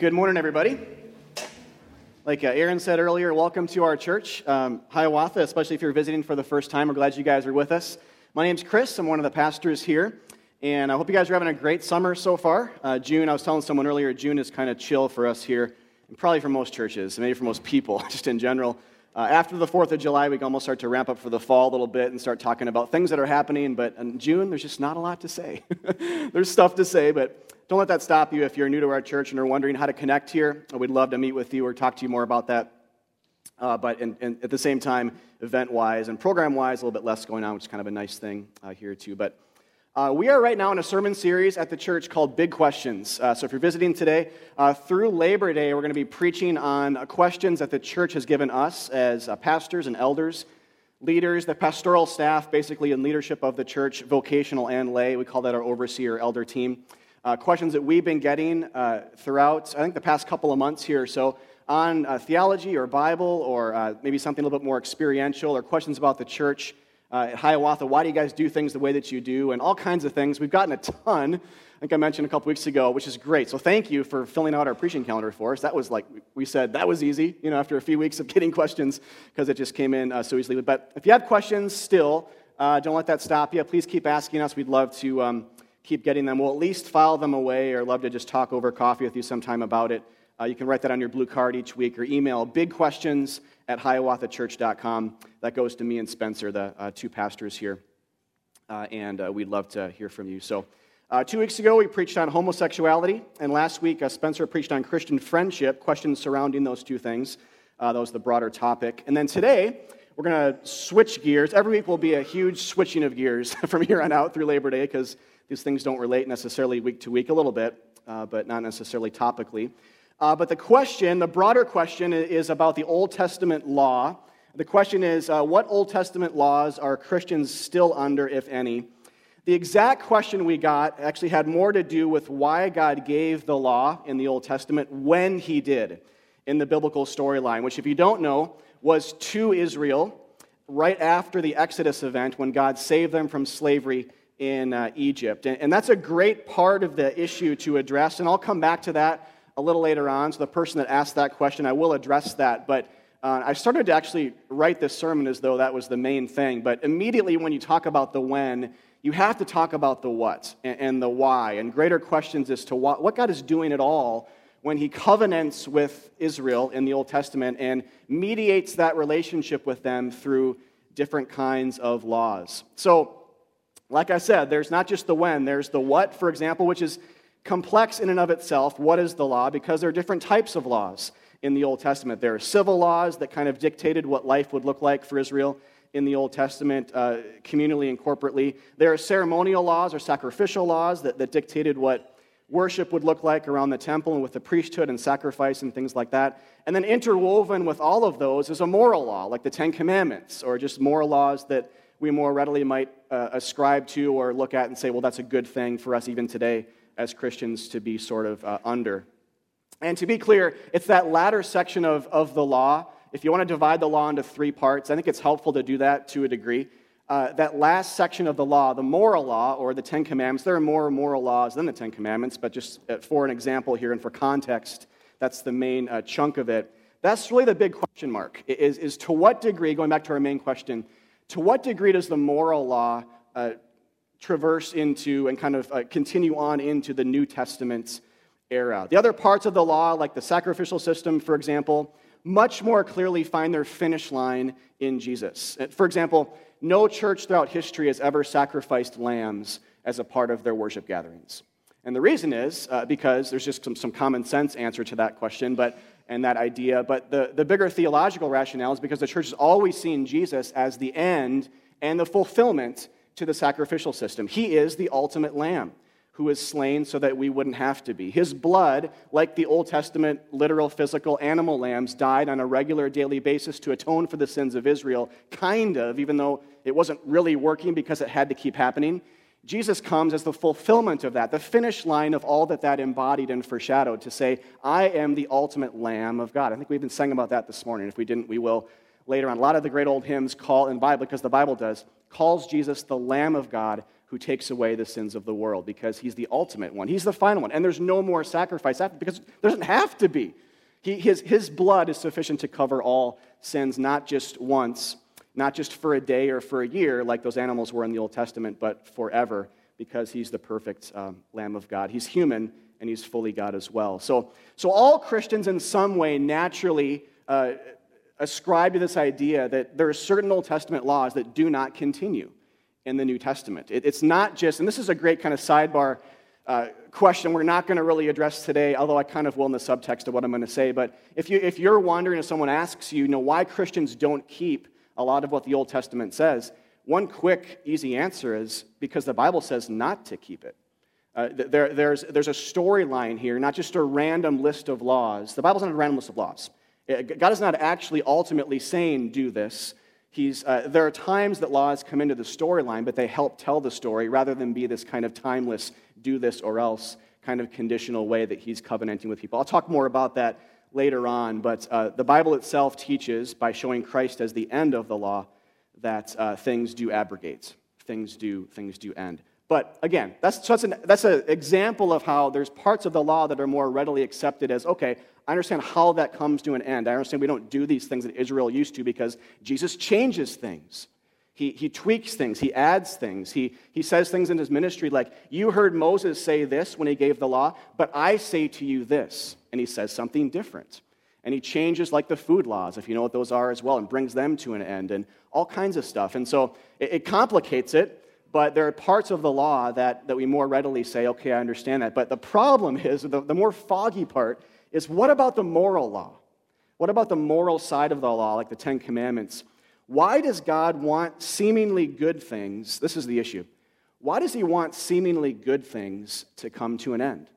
Good morning, everybody. Like uh, Aaron said earlier, welcome to our church, um, Hiawatha, especially if you're visiting for the first time. We're glad you guys are with us. My name's Chris. I'm one of the pastors here. And I hope you guys are having a great summer so far. Uh, June, I was telling someone earlier, June is kind of chill for us here, and probably for most churches, maybe for most people, just in general. Uh, after the 4th of July, we can almost start to ramp up for the fall a little bit and start talking about things that are happening. But in June, there's just not a lot to say. there's stuff to say, but don't let that stop you if you're new to our church and are wondering how to connect here. We'd love to meet with you or talk to you more about that. Uh, but in, in, at the same time, event wise and program wise, a little bit less going on, which is kind of a nice thing uh, here, too. But uh, we are right now in a sermon series at the church called Big Questions. Uh, so if you're visiting today, uh, through Labor Day, we're going to be preaching on uh, questions that the church has given us as pastors and elders, leaders, the pastoral staff, basically in leadership of the church, vocational and lay. We call that our overseer elder team uh, questions that we've been getting uh, throughout, I think, the past couple of months here. So, on uh, theology or Bible or uh, maybe something a little bit more experiential or questions about the church uh, at Hiawatha. Why do you guys do things the way that you do? And all kinds of things. We've gotten a ton, I think I mentioned a couple weeks ago, which is great. So, thank you for filling out our preaching calendar for us. That was like, we said, that was easy, you know, after a few weeks of getting questions because it just came in uh, so easily. But if you have questions still, don't let that stop you. Please keep asking us. We'd love to. Um, keep getting them. We'll at least file them away or love to just talk over coffee with you sometime about it. Uh, you can write that on your blue card each week or email big questions at hiawathachurch.com. That goes to me and Spencer, the uh, two pastors here. Uh, and uh, we'd love to hear from you. So, uh, two weeks ago, we preached on homosexuality. And last week, uh, Spencer preached on Christian friendship, questions surrounding those two things. that was the broader topic. And then today, we're going to switch gears. Every week will be a huge switching of gears from here on out through Labor Day because these things don't relate necessarily week to week, a little bit, uh, but not necessarily topically. Uh, but the question, the broader question, is about the Old Testament law. The question is uh, what Old Testament laws are Christians still under, if any? The exact question we got actually had more to do with why God gave the law in the Old Testament when He did in the biblical storyline, which, if you don't know, was to Israel right after the Exodus event when God saved them from slavery in uh, Egypt. And, and, that's a great part of the issue to address, and I'll come back to that a little later on. So, the person that asked that question, I will address that. But uh, I started to actually write this sermon as though that was the main thing. But immediately, when you talk about the when, you have to talk about the what and, and the why, and greater questions as to what, what God is doing at all when he covenants with Israel in the Old Testament and mediates that relationship with them through different kinds of laws. So, like I said, there's not just the when, there's the what, for example, which is complex in and of itself. What is the law? Because there are different types of laws in the Old Testament. There are civil laws that kind of dictated what life would look like for Israel in the Old Testament, uh, communally and corporately. There are ceremonial laws or sacrificial laws that, that dictated what worship would look like around the temple and with the priesthood and sacrifice and things like that. And then interwoven with all of those is a moral law, like the Ten Commandments, or just moral laws that we more readily might uh, ascribe to or look at and say, well, that's a good thing for us even today as Christians to be sort of uh, under. And to be clear, it's that latter section of, of the law. If you want to divide the law into three parts, I think it's helpful to do that to a degree. Uh, that last section of the law, the moral law or the Ten Commandments, there are more moral laws than the Ten Commandments, but just uh, for an example here and for context, that's the main uh, chunk of it. That's really the big question mark is, is to what degree, going back to our main question, to what degree does the moral law uh, traverse into and kind of uh, continue on into the New Testament era? The other parts of the law, like the sacrificial system, for example, much more clearly find their finish line in Jesus. For example, no church throughout history has ever sacrificed lambs as a part of their worship gatherings. And the reason is uh, because there's just some, some common sense answer to that question, but and that idea. But the, the bigger theological rationale is because the church has always seen Jesus as the end and the fulfillment to the sacrificial system. He is the ultimate lamb who is slain so that we wouldn't have to be. His blood, like the Old Testament literal physical animal lambs, died on a regular daily basis to atone for the sins of Israel, kind of, even though it wasn't really working because it had to keep happening. Jesus comes as the fulfillment of that, the finish line of all that that embodied and foreshadowed to say, I am the ultimate Lamb of God. I think we've been sang about that this morning. If we didn't, we will later on. A lot of the great old hymns call in Bible, because the Bible does, calls Jesus the Lamb of God who takes away the sins of the world because he's the ultimate one. He's the final one. And there's no more sacrifice after because there doesn't have to be. He, his, his blood is sufficient to cover all sins, not just once, not just for a day or for a year like those animals were in the Old Testament, but forever because he's the perfect um, Lamb of God. He's human and he's fully God as well. So, so all Christians in some way naturally uh, ascribe to this idea that there are certain Old Testament laws that do not continue in the New Testament. It, it's not just, and this is a great kind of sidebar uh, question we're not going to really address today, although I kind of will in the subtext of what I'm going to say. But if, you, if you're wondering, if someone asks you, you know, why Christians don't keep a lot of what the Old Testament says, one quick, easy answer is because the Bible says not to keep it. Uh, there, there's, there's a storyline here, not just a random list of laws. The Bible's not a random list of laws. God is not actually ultimately saying, do this. He's, uh, there are times that laws come into the storyline, but they help tell the story rather than be this kind of timeless, do this or else kind of conditional way that he's covenanting with people. I'll talk more about that later on, but uh, the Bible itself teaches, by showing Christ as the end of the law, that uh, things do abrogate, things do, things do end. But again, that's, so an, that's an example of how there's parts of the law that are more readily accepted as, okay, I understand how that comes to an end. I understand we don't do these things that Israel used to because Jesus changes things. He, he tweaks things, he adds things, he, he says things in his ministry like, You heard Moses say this when he gave the law, but I say to you this. And he says something different. And he changes, like the food laws, if you know what those are as well, and brings them to an end, and all kinds of stuff. And so it, it complicates it but there are parts of the law that, that we more readily say, okay, I understand that. But the problem is, the, the more foggy part is what about the moral law? What about the moral side of the law, like the Ten Commandments? Why does God want seemingly good things? This is the issue. Why does He want seemingly good things to come to an end?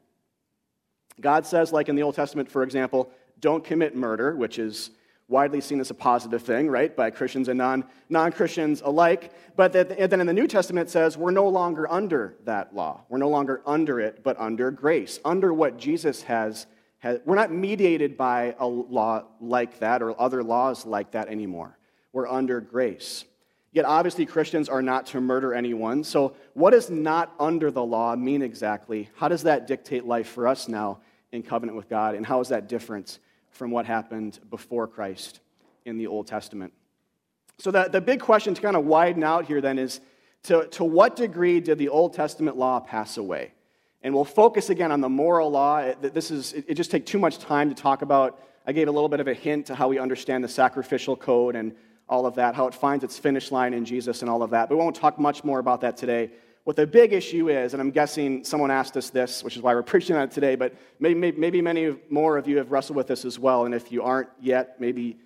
God says, like in the Old Testament, for example, don't commit murder, which is widely seen as a positive thing, right, by Christians and non Christians alike. But then in the New Testament, it says we're no longer under that law. We're no longer under it, but under grace, under what Jesus has. Has we're not mediated by a law like that or other laws like that anymore. We're under grace. Yet, obviously, Christians are not to murder anyone. So, what does not under the law mean exactly? How does that dictate life for us now in covenant with God? And how is that different from what happened before Christ in the Old Testament. So, the, the big question to kind of widen out here then is to, to what degree did the Old Testament law pass away? And we'll focus again on the moral law. This is, it, just takes too much time to talk about. I gave a little bit of a hint to how we understand the sacrificial code and all of that, how it finds its finish line in Jesus and all of that. But we won't talk much more about that today. What the big issue is, and I'm guessing someone asked us this, which is why we're preaching on it today, but maybe, maybe many more of you have wrestled with this as well. And if you aren't yet, maybe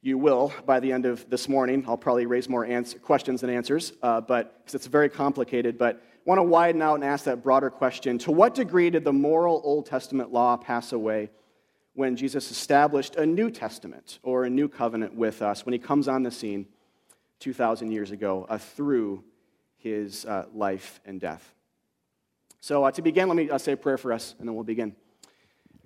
you will by the end of this morning. I'll probably raise more answer, questions than answers, uh, but because it's very complicated. But want to widen out and ask that broader question: To what degree did the moral Old Testament law pass away when Jesus established a New Testament or a new covenant with us when He comes on the scene 2,000 years ago uh, through his uh, life and death. So, uh, to begin, let me uh, say a prayer for us, and then we'll begin.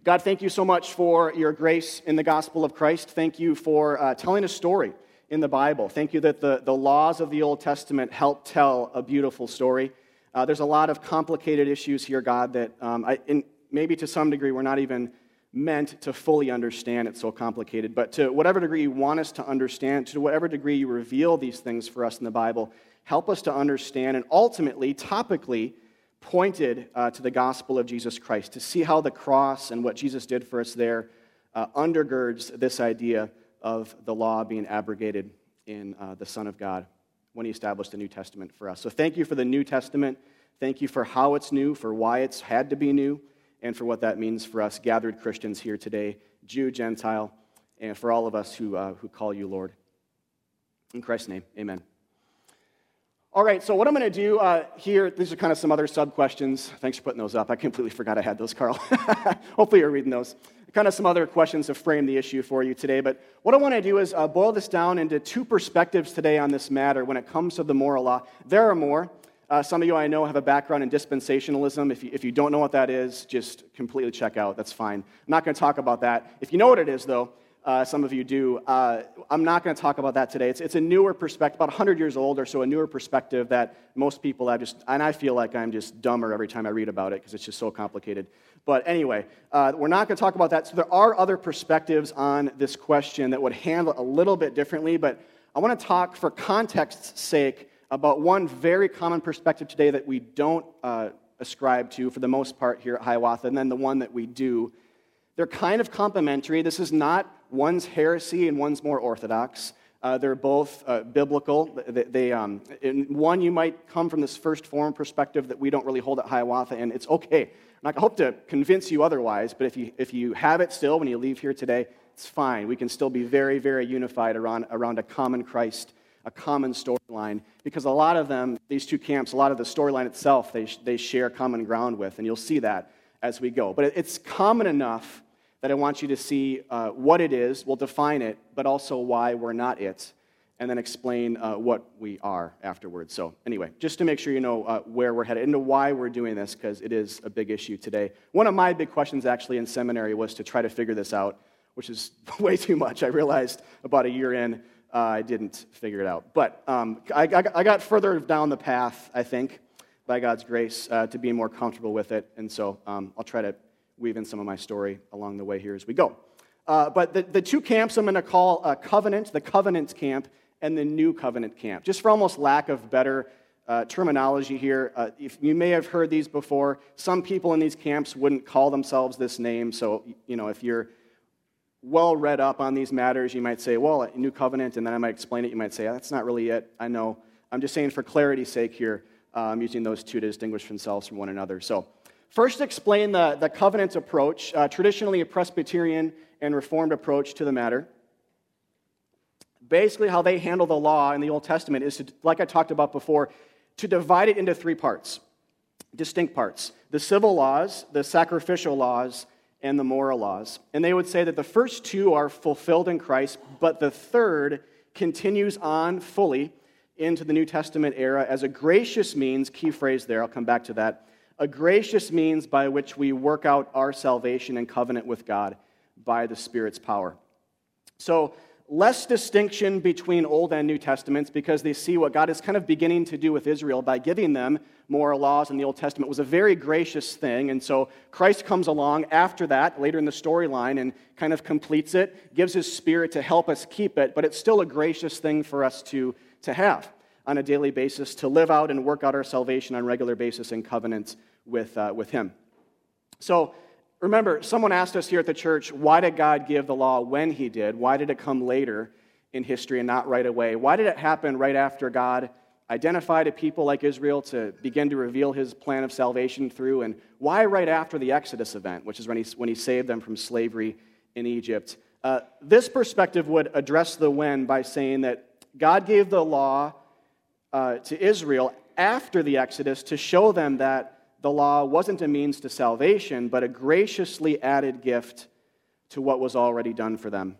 God, thank you so much for your grace in the gospel of Christ. Thank you for uh, telling a story in the Bible. Thank you that the, the laws of the Old Testament help tell a beautiful story. Uh, there's a lot of complicated issues here, God, that um, I, in, maybe to some degree we're not even meant to fully understand. It's so complicated. But to whatever degree you want us to understand, to whatever degree you reveal these things for us in the Bible, help us to understand and ultimately, topically, pointed uh, to the gospel of Jesus Christ, to see how the cross and what Jesus did for us there uh, undergirds this idea of the law being abrogated in uh, the Son of God when he established the New Testament for us. So thank you for the New Testament. Thank you for how it's new, for why it's had to be new, and for what that means for us gathered Christians here today, Jew, Gentile, and for all of us who, uh, who call you Lord. In Christ's name, amen. All right, so what I'm going to do uh, here, these are kind of some other sub questions. Thanks for putting those up. I completely forgot I had those, Carl. Hopefully, you're reading those. Kind of some other questions to frame the issue for you today. But what I want to do is uh, boil this down into two perspectives today on this matter when it comes to the moral law. There are more. Uh, some of you I know have a background in dispensationalism. If you, if you don't know what that is, just completely check out. That's fine. I'm not going to talk about that. If you know what it is, though, Uh, some of you do. Uh, I'm not going to talk about that today. It's, it's a newer perspective, about 100 years old or so, a newer perspective that most people have just, and I feel like I'm just dumber every time I read about it because it's just so complicated. But anyway, uh, we're not going to talk about that. So there are other perspectives on this question that would handle it a little bit differently, but I want to talk for context's sake about one very common perspective today that we don't uh, ascribe to for the most part here at Hiawatha, and then the one that we do. They're kind of complementary. This is not One's heresy and one's more orthodox. Uh, they're both uh, biblical. They, they um, one, you might come from this first form perspective that we don't really hold at Hiawatha, and it's okay. Going hope to convince you otherwise, but if you, if you have it still when you leave here today, it's fine. We can still be very, very unified around, around a common Christ, a common storyline, because a lot of them, these two camps, a lot of the storyline itself, they, they share common ground with, and you'll see that as we go. But it's common enough that I want you to see uh, what it is, we'll define it, but also why we're not it, and then explain uh, what we are afterwards. So, anyway, just to make sure you know uh, where we're headed and why we're doing this, because it is a big issue today. One of my big questions actually in seminary was to try to figure this out, which is way too much. I realized about a year in, uh, I didn't figure it out. But um, I, I, got further down the path, I think, by God's grace, uh, to be more comfortable with it. And so um, I'll try to weave in some of my story along the way here as we go. Uh, but the, the two camps I'm going to call uh, Covenant, the Covenant camp, and the New Covenant camp, just for almost lack of better uh, terminology here. Uh, if you may have heard these before, some people in these camps wouldn't call themselves this name. So, you know, if you're well read up on these matters, you might say, well, a New Covenant, and then I might explain it. You might say, that's not really it. I know. I'm just saying for clarity's sake here, I'm using those two to distinguish themselves from one another. So, First, explain the, the covenant approach, uh, traditionally a Presbyterian and Reformed approach to the matter. Basically, how they handle the law in the Old Testament is, to, like I talked about before, to divide it into three parts, distinct parts the civil laws, the sacrificial laws, and the moral laws. And they would say that the first two are fulfilled in Christ, but the third continues on fully into the New Testament era as a gracious means, key phrase there, I'll come back to that, a gracious means by which we work out our salvation and covenant with God by the Spirit's power. So, less distinction between Old and New Testaments because they see what God is kind of beginning to do with Israel by giving them moral laws in the Old Testament was a very gracious thing. And so Christ comes along after that, later in the storyline, and kind of completes it, gives his Spirit to help us keep it, but it's still a gracious thing for us to, to have on a daily basis to live out and work out our salvation on a regular basis in covenants with, uh, with Him. So remember, someone asked us here at the church, why did God give the law when He did? Why did it come later in history and not right away? Why did it happen right after God identified a people like Israel to begin to reveal His plan of salvation through? And why right after the Exodus event, which is when He, when he saved them from slavery in Egypt? Uh, this perspective would address the when by saying that God gave the law uh, to Israel after the Exodus to show them that the law wasn't a means to salvation, but a graciously added gift to what was already done for them.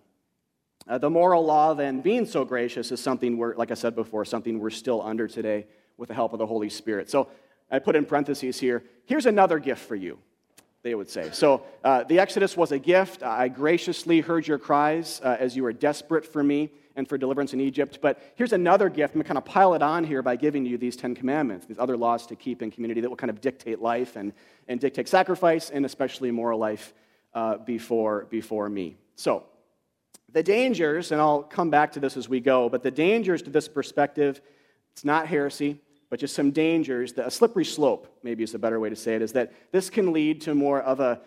Uh, the moral law, then, being so gracious, is something we're, like I said before, something we're still under today with the help of the Holy Spirit. So I put in parentheses here here's another gift for you, they would say. So uh, the Exodus was a gift. I graciously heard your cries uh, as you were desperate for me and for deliverance in Egypt. But here's another gift. I'm going to kind of pile it on here by giving you these Ten Commandments, these other laws to keep in community that will kind of dictate life and, and dictate sacrifice and especially moral life uh, before, before me. So, the dangers, and I'll come back to this as we go, but the dangers to this perspective, it's not heresy, but just some dangers, a slippery slope, maybe is a better way to say it, is that this can lead to more of a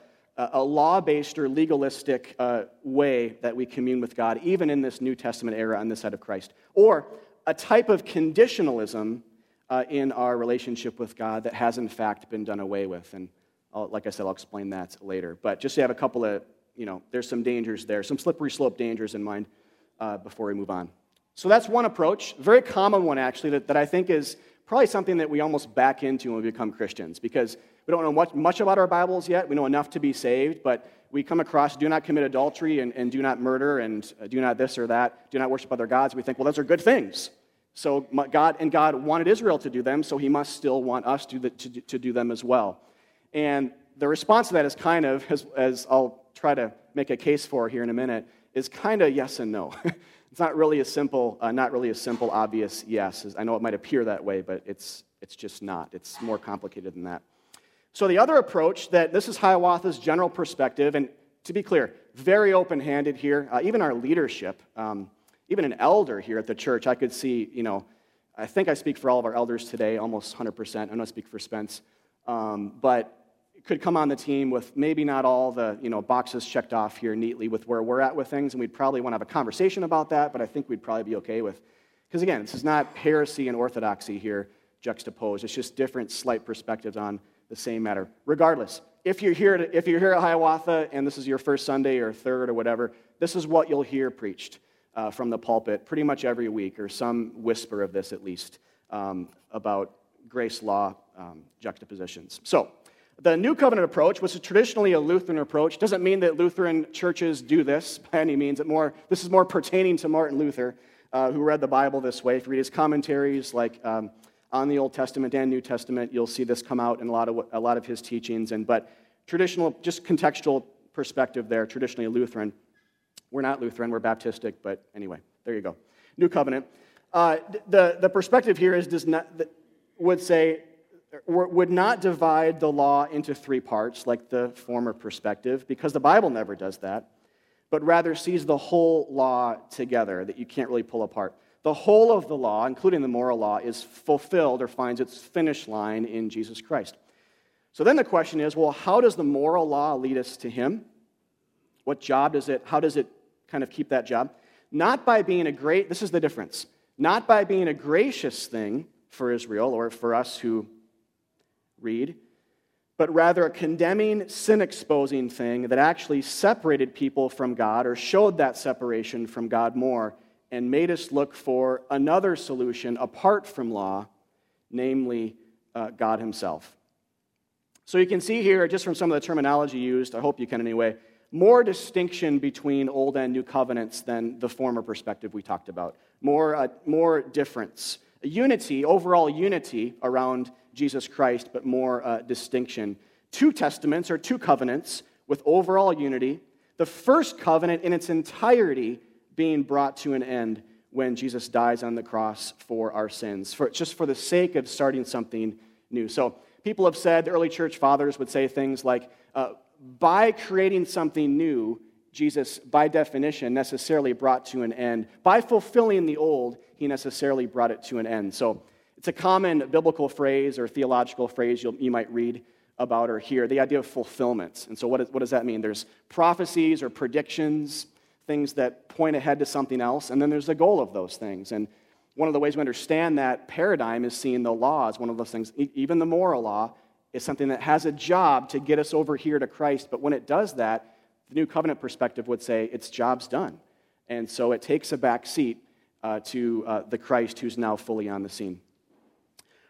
a law based or legalistic uh, way that we commune with God, even in this New Testament era on this side of Christ. Or a type of conditionalism uh, in our relationship with God that has, in fact, been done away with. And I'll, like I said, I'll explain that later. But just to have a couple of, you know, there's some dangers there, some slippery slope dangers in mind uh, before we move on. So that's one approach, very common one actually, that, that I think is probably something that we almost back into when we become Christians because we don't know much, much about our Bibles yet. We know enough to be saved, but we come across do not commit adultery and, and do not murder and uh, do not this or that, do not worship other gods. We think, well, those are good things. So God and God wanted Israel to do them, so He must still want us to, the, to, to do them as well. And the response to that is kind of, as, as I'll try to make a case for here in a minute, is kind of yes and no. it's not really a simple, uh, not really a simple, obvious yes. I know it might appear that way, but it's, it's just not. It's more complicated than that. So the other approach that this is Hiawatha's general perspective, and to be clear, very open-handed here. Uh, even our leadership, um, even an elder here at the church, I could see, you know, I think I speak for all of our elders today, almost 100%. I don't speak for Spence. Um, but could come on the team with maybe not all the you know, boxes checked off here neatly with where we're at with things, and we'd probably want to have a conversation about that, but I think we'd probably be okay with. Because again, this is not heresy and orthodoxy here juxtaposed. It's just different, slight perspectives on the same matter. Regardless, if you're here, to, if you're here at Hiawatha and this is your first Sunday or third or whatever, this is what you'll hear preached uh, from the pulpit pretty much every week, or some whisper of this at least, um, about grace law um, juxtapositions. So, the New Covenant approach, which is traditionally a Lutheran approach, doesn't mean that Lutheran churches do this by any means. It more, this is more pertaining to Martin Luther, uh, who read the Bible this way. If you read his commentaries, like um, on the Old Testament and New Testament, you'll see this come out in a lot of, a lot of his teachings. And, but traditional, just contextual perspective there, traditionally Lutheran. We're not Lutheran, we're Baptistic, but anyway, there you go. New Covenant. Uh, the, the perspective here is does not, would say would not divide the law into three parts like the former perspective, because the Bible never does that, but rather sees the whole law together that you can't really pull apart. The whole of the law, including the moral law, is fulfilled or finds its finish line in Jesus Christ. So then the question is well, how does the moral law lead us to Him? What job does it, how does it kind of keep that job? Not by being a great, this is the difference, not by being a gracious thing for Israel or for us who read, but rather a condemning, sin exposing thing that actually separated people from God or showed that separation from God more and made us look for another solution apart from law, namely uh, God Himself. So you can see here, just from some of the terminology used, I hope you can anyway, more distinction between Old and New covenants than the former perspective we talked about. More, uh, more difference. Unity, overall unity around Jesus Christ, but more uh, distinction. Two testaments or two covenants with overall unity. The first covenant in its entirety being brought to an end when Jesus dies on the cross for our sins, for, just for the sake of starting something new. So, people have said, the early church fathers would say things like, uh, by creating something new, Jesus, by definition, necessarily brought to an end. By fulfilling the old, he necessarily brought it to an end. So, it's a common biblical phrase or theological phrase you might read about or hear the idea of fulfillment. And so, what, is, what does that mean? There's prophecies or predictions, things that point ahead to something else, and then there's the goal of those things. And one of the ways we understand that paradigm is seeing the law as one of those things. Even the moral law is something that has a job to get us over here to Christ, but when it does that, the new covenant perspective would say its job's done. And so it takes a back seat uh, to uh, the Christ who's now fully on the scene.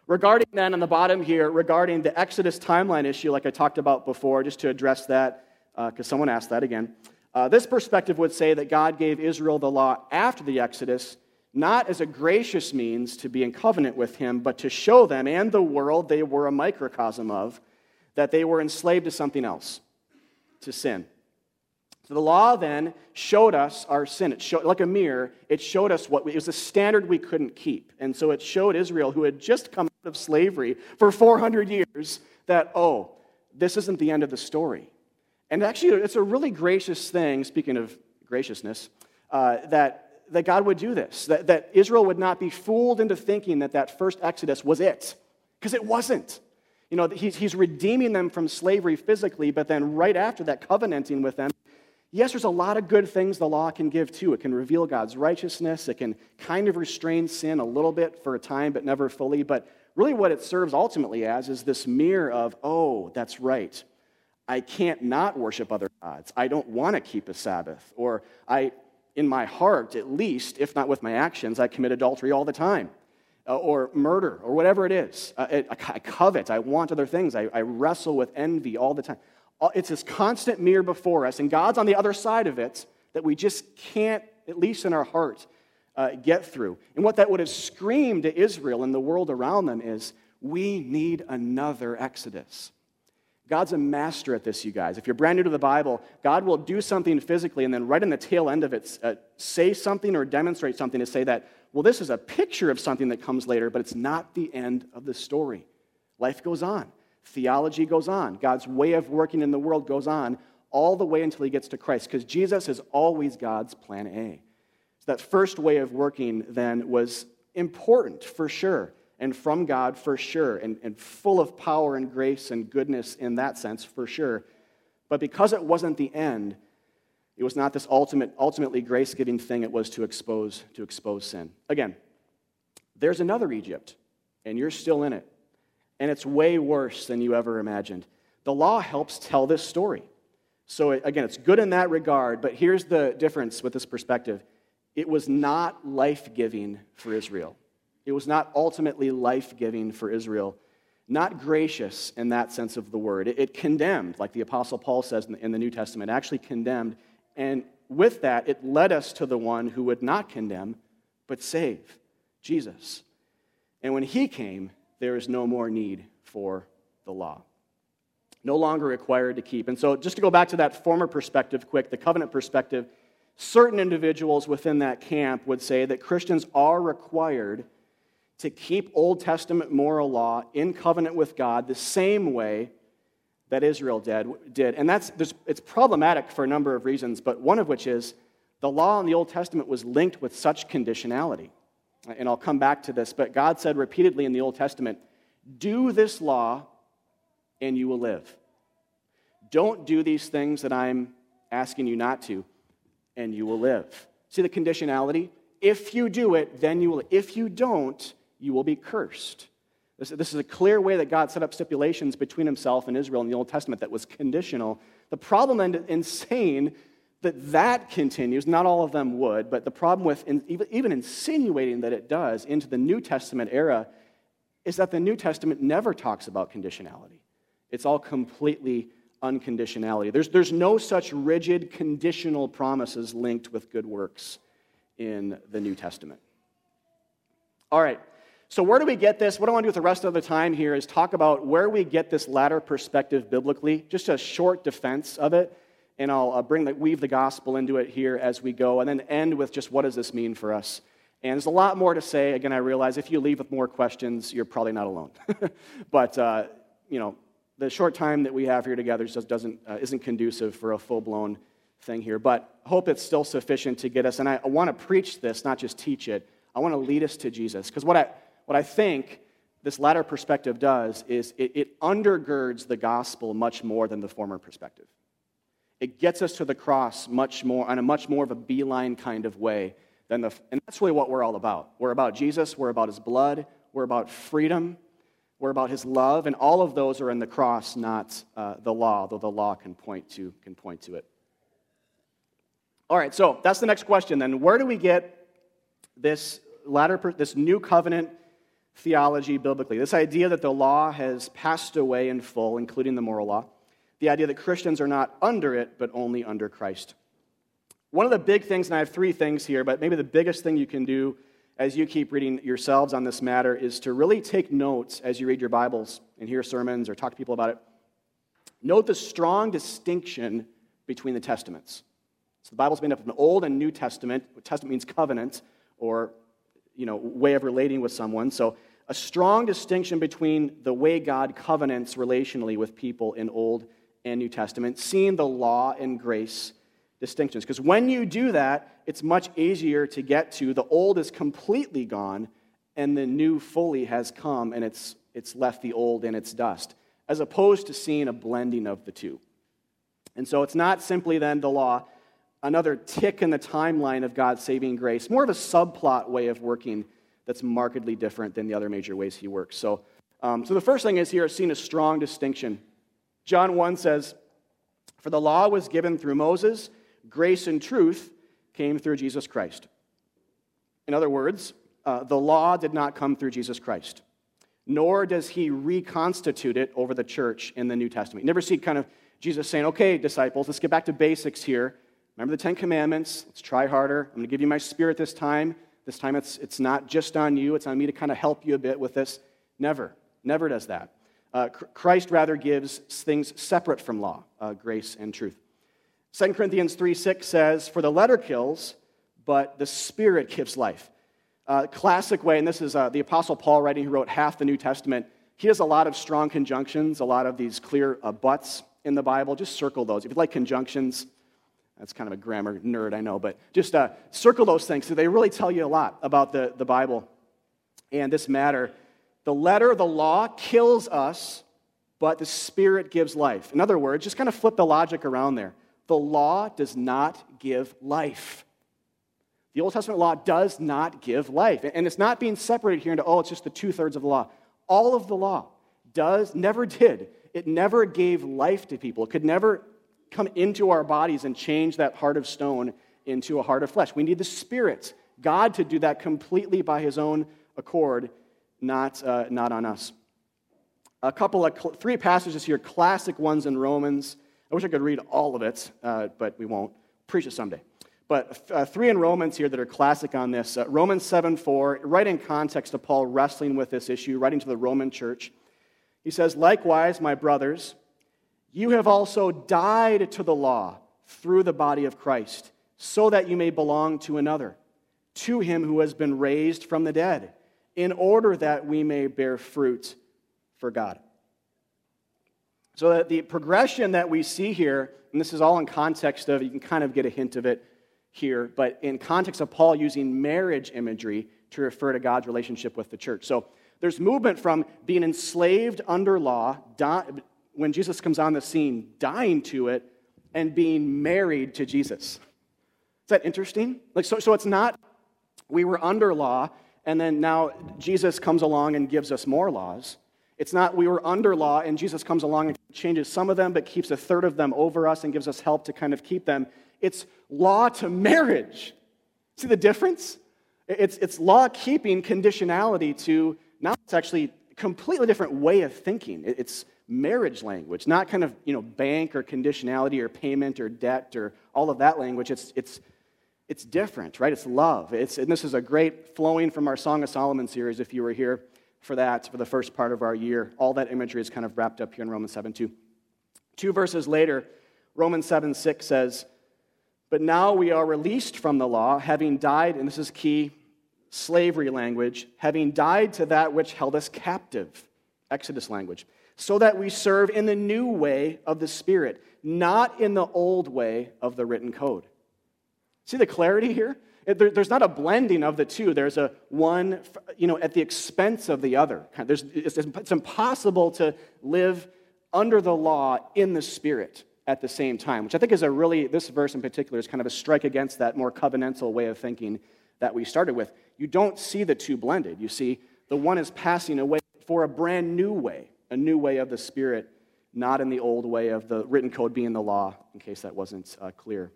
Regarding then on the bottom here, regarding the Exodus timeline issue, like I talked about before, just to address that, because uh, someone asked that again. Uh, this perspective would say that God gave Israel the law after the Exodus, not as a gracious means to be in covenant with Him, but to show them and the world they were a microcosm of, that they were enslaved to something else, to sin. So the law then showed us our sin. It showed, like a mirror, it showed us what we, it was a standard we couldn't keep. And so it showed Israel, who had just come out of slavery for 400 years, that, oh, this isn't the end of the story. And actually, it's a really gracious thing, speaking of graciousness, uh, that, that God would do this, that, that Israel would not be fooled into thinking that that first Exodus was it, because it wasn't. You know, he's, he's redeeming them from slavery physically, but then right after that, covenanting with them Yes, there's a lot of good things the law can give too. It can reveal God's righteousness, it can kind of restrain sin a little bit for a time, but never fully. But really, what it serves ultimately as is this mirror of, oh, that's right. I can't not worship other gods. I don't want to keep a Sabbath. Or I, in my heart, at least, if not with my actions, I commit adultery all the time. Uh, or murder, or whatever it is. Uh, it, I, covet. I want other things. I, I wrestle with envy all the time. Uh, it's this constant mirror before us, and God's on the other side of it that we just can't, at least in our heart, uh, get through. And what that would have screamed to Israel and the world around them is we need another Exodus. God's a master at this, you guys. If you're brand new to the Bible, God will do something physically and then right in the tail end of it, uh, say something or demonstrate something to say that, well, this is a picture of something that comes later, but it's not the end of the story. Life goes on, theology goes on, God's way of working in the world goes on all the way until he gets to Christ, because Jesus is always God's plan A. So that first way of working then was important for sure and from God for sure, and, and full of power and grace and goodness in that sense for sure. But because it wasn't the end, it was not this ultimate, ultimately grace giving thing, it was to expose, to expose sin. Again, there's another Egypt, and you're still in it. And it's way worse than you ever imagined. The law helps tell this story. So, again, it's good in that regard, but here's the difference with this perspective it was not life giving for Israel. It was not ultimately life giving for Israel, not gracious in that sense of the word. It, condemned, like the Apostle Paul says in the, in the New Testament, actually condemned. And with that, it led us to the one who would not condemn, but save Jesus. And when he came, there is no more need for the law. No longer required to keep. And so, just to go back to that former perspective, quick, the covenant perspective, certain individuals within that camp would say that Christians are required to keep Old Testament moral law in covenant with God the same way that Israel did. did. And that's, it's problematic for a number of reasons, but one of which is the law in the Old Testament was linked with such conditionality. And I'll come back to this, but God said repeatedly in the Old Testament, Do this law and you will live. Don't do these things that I'm asking you not to, and you will live. See the conditionality? If you do it, then you will. If you don't, you will be cursed. This, this, is a clear way that God set up stipulations between himself and Israel in the Old Testament that was conditional. The problem and insane that that continues, not all of them would, but the problem with in, even, insinuating that it does into the New Testament era is that the New Testament never talks about conditionality. It's all completely unconditionality. There's, there's no such rigid conditional promises linked with good works in the New Testament. All right, so, where do we get this? What I want to do with the rest of the time here is talk about where we get this latter perspective biblically, just a short defense of it, and I'll bring the, weave the gospel into it here as we go, and then end with just what does this mean for us. And there's a lot more to say. Again, I realize if you leave with more questions, you're probably not alone. but uh, you know, the short time that we have here together just doesn't uh, isn't conducive for a full blown thing here. But hope it's still sufficient to get us. And I want to preach this, not just teach it. I want to lead us to Jesus because what I what I think this latter perspective does is it, it undergirds the gospel much more than the former perspective. It gets us to the cross much more, on a much more of a beeline kind of way than the, and that's really what we're all about. We're about Jesus, we're about his blood, we're about freedom, we're about his love, and all of those are in the cross, not uh, the law, though the law can point to can point to it. All right, so that's the next question then. Where do we get this latter, this new covenant theology biblically. This idea that the law has passed away in full, including the moral law. The idea that Christians are not under it, but only under Christ. One of the big things, and I have three things here, but maybe the biggest thing you can do as you keep reading yourselves on this matter is to really take notes as you read your Bibles and hear sermons or talk to people about it. Note the strong distinction between the testaments. So the Bible's made up of an Old and New Testament. Testament means covenant or you know, way of relating with someone. So a strong distinction between the way God covenants relationally with people in Old and New Testament, seeing the law and grace distinctions. Because when you do that, it's much easier to get to the old is completely gone and the new fully has come and it's, it's left the old in its dust, as opposed to seeing a blending of the two. And so it's not simply then the law, another tick in the timeline of God's saving grace, more of a subplot way of working that's markedly different than the other major ways he works. So, um, so the first thing is here is seen a strong distinction. John 1 says, For the law was given through Moses, grace and truth came through Jesus Christ. In other words, uh, the law did not come through Jesus Christ, nor does he reconstitute it over the church in the New Testament. You never see kind of Jesus saying, Okay, disciples, let's get back to basics here. Remember the Ten Commandments. Let's try harder. I'm going to give you my spirit this time. This time it's, it's not just on you, it's on me to kind of help you a bit with this. Never, never does that. Uh, Christ rather gives things separate from law, uh, grace and truth. 2 Corinthians 3 6 says, For the letter kills, but the Spirit gives life. Uh, classic way, and this is uh, the Apostle Paul writing, who wrote half the New Testament. He has a lot of strong conjunctions, a lot of these clear uh, buts in the Bible. Just circle those. If you like conjunctions, that's kind of a grammar nerd, I know, but just uh, circle those things. So they really tell you a lot about the, the Bible and this matter. The letter, of the law, kills us, but the Spirit gives life. In other words, just kind of flip the logic around there. The law does not give life. The Old Testament law does not give life. And it's not being separated here into, oh, it's just the two thirds of the law. All of the law does, never did. It never gave life to people. It could never come into our bodies and change that heart of stone into a heart of flesh. We need the Spirit, God, to do that completely by His own accord, not, uh, not on us. A couple of, three passages here, classic ones in Romans. I wish I could read all of it, uh, but we won't. Preach it someday. But uh, three in Romans here that are classic on this. Uh, Romans 7 4, right in context of Paul wrestling with this issue, writing to the Roman church. He says, Likewise, my brothers, you have also died to the law through the body of Christ, so that you may belong to another, to him who has been raised from the dead, in order that we may bear fruit for God. So that the progression that we see here, and this is all in context of, you can kind of get a hint of it here, but in context of Paul using marriage imagery to refer to God's relationship with the church. So there's movement from being enslaved under law, when Jesus comes on the scene, dying to it, and being married to Jesus. Is that interesting? Like, so, so it's not we were under law, and then now Jesus comes along and gives us more laws. It's not we were under law, and Jesus comes along and changes some of them, but keeps a third of them over us and gives us help to kind of keep them. It's law to marriage. See the difference? It's, it's law keeping conditionality to now it's actually completely different way of thinking. It's marriage language, not kind of you know bank or conditionality or payment or debt or all of that language. It's, it's, it's different, right? It's love. It's, and this is a great flowing from our Song of Solomon series, if you were here for that, for the first part of our year. All that imagery is kind of wrapped up here in Romans 7 2. Two verses later, Romans 7 6 says, but now we are released from the law, having died, and this is key slavery language, having died to that which held us captive, Exodus language, so that we serve in the new way of the Spirit, not in the old way of the written code. See the clarity here? There's not a blending of the two. There's a one, you know, at the expense of the other. it's impossible to live under the law in the Spirit at the same time, which I think is a really, this verse in particular is kind of a strike against that more covenantal way of thinking that we started with. You don't see the two blended. You see, the one is passing away for a brand new way, a new way of the Spirit, not in the old way of the written code being the law, in case that wasn't uh, clear.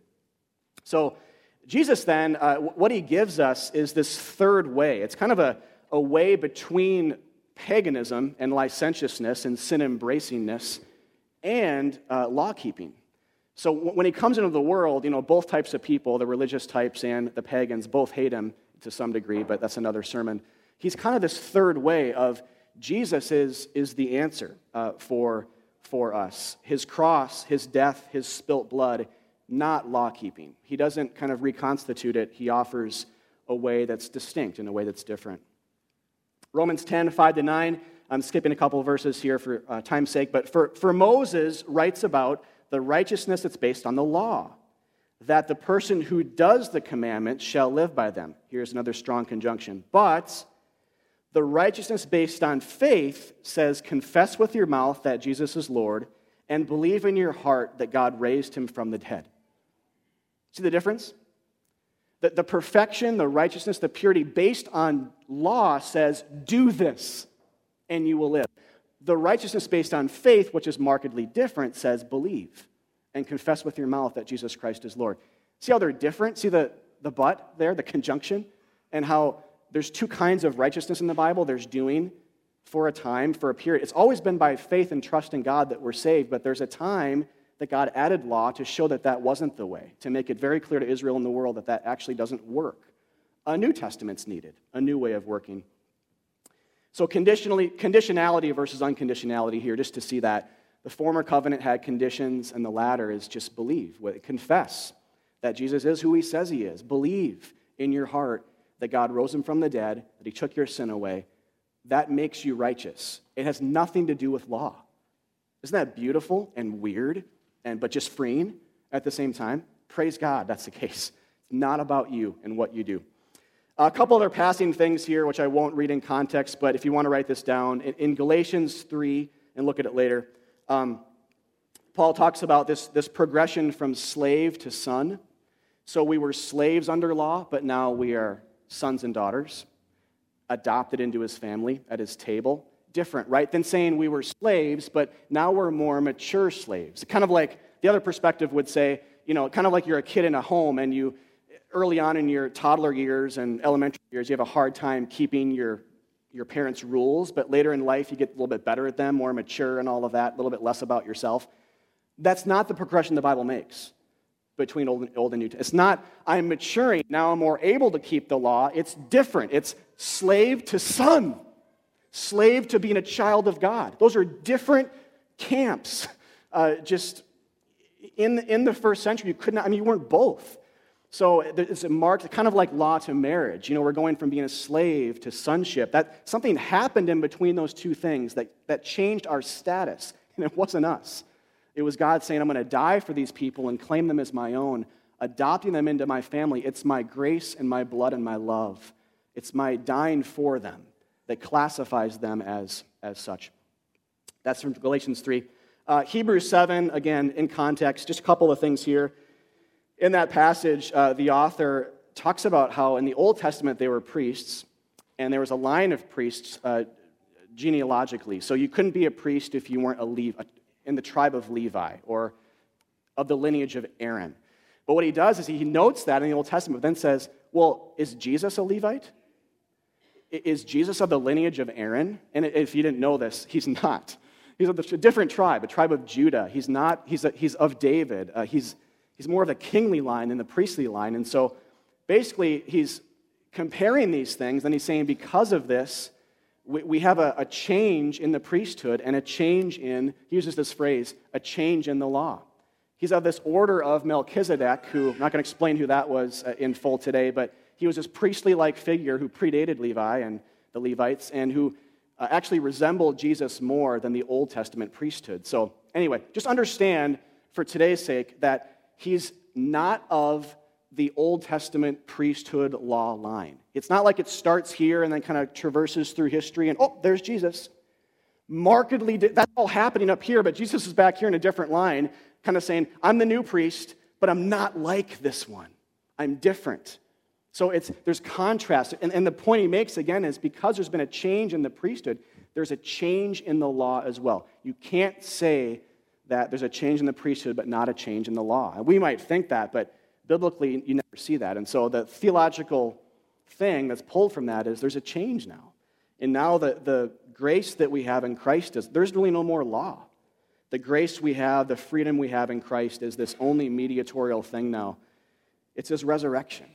So, Jesus then, uh, what he gives us is this third way. It's kind of a, a way between paganism and licentiousness and sin embracingness and uh, law keeping. So when he comes into the world, you know, both types of people, the religious types and the pagans, both hate him to some degree, but that's another sermon. He's kind of this third way of Jesus is, is the answer uh, for, for us. His cross, his death, his spilt blood, not law keeping. He doesn't kind of reconstitute it, he offers a way that's distinct in a way that's different. Romans 10, 5 to 9 I'm skipping a couple verses here for uh, time's sake, but for, for Moses writes about the righteousness that's based on the law, that the person who does the commandments shall live by them. Here's another strong conjunction. But the righteousness based on faith says, confess with your mouth that Jesus is Lord and believe in your heart that God raised him from the dead. See the difference? The, the perfection, the righteousness, the purity based on law says, do this and you will live. The righteousness based on faith, which is markedly different, says believe and confess with your mouth that Jesus Christ is Lord. See how they're different? See the, the but there, the conjunction, and how there's two kinds of righteousness in the Bible there's doing for a time, for a period. It's always been by faith and trust in God that we're saved, but there's a time that God added law to show that that wasn't the way, to make it very clear to Israel and the world that that actually doesn't work. A New Testament's needed, a new way of working. So, conditionally, conditionality versus unconditionality here, just to see that. The former covenant had conditions, and the latter is just believe, confess that Jesus is who he says he is. Believe in your heart that God rose him from the dead, that he took your sin away. That makes you righteous. It has nothing to do with law. Isn't that beautiful and weird, and but just freeing at the same time? Praise God, that's the case. It's not about you and what you do. A couple other passing things here, which I won't read in context, but if you want to write this down, in Galatians 3, and look at it later, um, Paul talks about this, this progression from slave to son. So we were slaves under law, but now we are sons and daughters, adopted into his family at his table. Different, right? Than saying we were slaves, but now we're more mature slaves. Kind of like the other perspective would say, you know, kind of like you're a kid in a home and you, early on in your toddler years and elementary years, you have a hard time keeping your your parents' rules, but later in life you get a little bit better at them, more mature and all of that, a little bit less about yourself. That's not the progression the Bible makes between Old and, Old and New. It's not, I'm maturing, now I'm more able to keep the law. It's different. It's slave to son, slave to being a child of God. Those are different camps. Uh, just in, in the first century, you could not, I mean, you weren't both. So it's marked kind of like law to marriage. You know, we're going from being a slave to sonship. That something happened in between those two things that, that changed our status. And it wasn't us. It was God saying, I'm going to die for these people and claim them as my own, adopting them into my family. It's my grace and my blood and my love. It's my dying for them that classifies them as, as such. That's from Galatians 3. Uh, Hebrews 7, again, in context, just a couple of things here. In that passage, uh, the author talks about how in the Old Testament they were priests, and there was a line of priests uh, genealogically. So you couldn't be a priest if you weren't a Levi, in the tribe of Levi or of the lineage of Aaron. But what he does is he notes that in the Old Testament, but then says, well, is Jesus a Levite? Is Jesus of the lineage of Aaron? And if you didn't know this, he's not. He's of a different tribe, a tribe of Judah. He's not, he's, a, he's of David. Uh, he's, He's more of the kingly line than the priestly line. And so basically, he's comparing these things, and he's saying, because of this, we, we have a, a change in the priesthood and a change in, he uses this phrase, a change in the law. He's of this order of Melchizedek, who, I'm not going to explain who that was uh, in full today, but he was this priestly like figure who predated Levi and the Levites and who uh, actually resembled Jesus more than the Old Testament priesthood. So, anyway, just understand for today's sake that he's not of the Old Testament priesthood law line. It's not like it starts here and then kind of traverses through history and, oh, there's Jesus. Markedly, that's all happening up here, but Jesus is back here in a different line, kind of saying, I'm the new priest, but I'm not like this one. I'm different. So it's, there's contrast. And, and the point he makes again is because there's been a change in the priesthood, there's a change in the law as well. You can't say that there's a change in the priesthood, but not a change in the law. And we might think that, but biblically, you never see that. And so the theological thing that's pulled from that is there's a change now. And now the, the grace that we have in Christ is there's really no more law. The grace we have, the freedom we have in Christ is this only mediatorial thing now. It's his resurrection,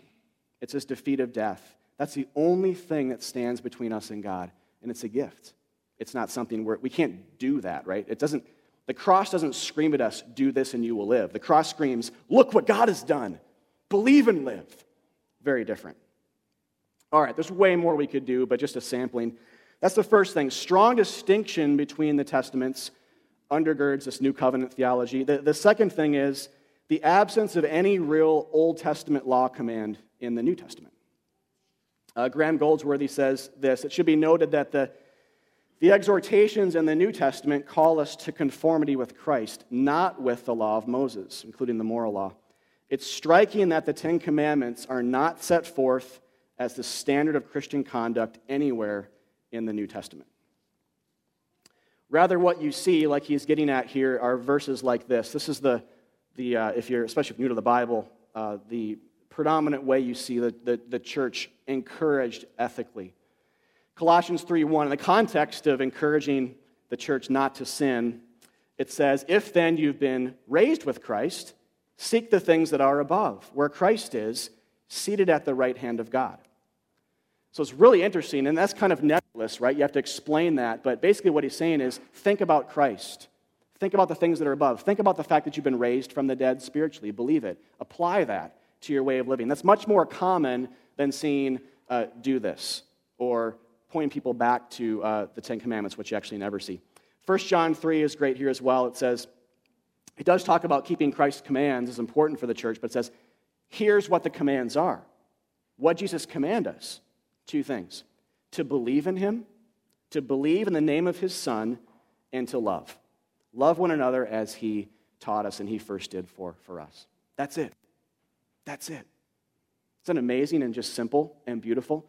it's his defeat of death. That's the only thing that stands between us and God, and it's a gift. It's not something where we can't do that, right? It doesn't the cross doesn't scream at us, do this and you will live. The cross screams, look what God has done. Believe and live. Very different. All right, there's way more we could do, but just a sampling. That's the first thing. Strong distinction between the testaments undergirds this new covenant theology. The, the second thing is the absence of any real Old Testament law command in the New Testament. Uh, Graham Goldsworthy says this It should be noted that the the exhortations in the New Testament call us to conformity with Christ, not with the law of Moses, including the moral law. It's striking that the Ten Commandments are not set forth as the standard of Christian conduct anywhere in the New Testament. Rather, what you see, like he's getting at here, are verses like this. This is the, the uh, if you're, especially if you're new to the Bible, uh, the predominant way you see the, the, the church encouraged ethically. Colossians 3:1, in the context of encouraging the church not to sin, it says, If then you've been raised with Christ, seek the things that are above, where Christ is, seated at the right hand of God. So it's really interesting, and that's kind of nebulous, right? You have to explain that. But basically, what he's saying is think about Christ. Think about the things that are above. Think about the fact that you've been raised from the dead spiritually. Believe it. Apply that to your way of living. That's much more common than seeing uh, do this or pointing people back to uh, the Ten Commandments, which you actually never see. 1 John 3 is great here as well. It says, it does talk about keeping Christ's commands is important for the church, but it says, here's what the commands are. What Jesus command us? Two things to believe in him, to believe in the name of his son, and to love. Love one another as he taught us and he first did for, for us. That's it. That's it. It's an amazing and just simple and beautiful?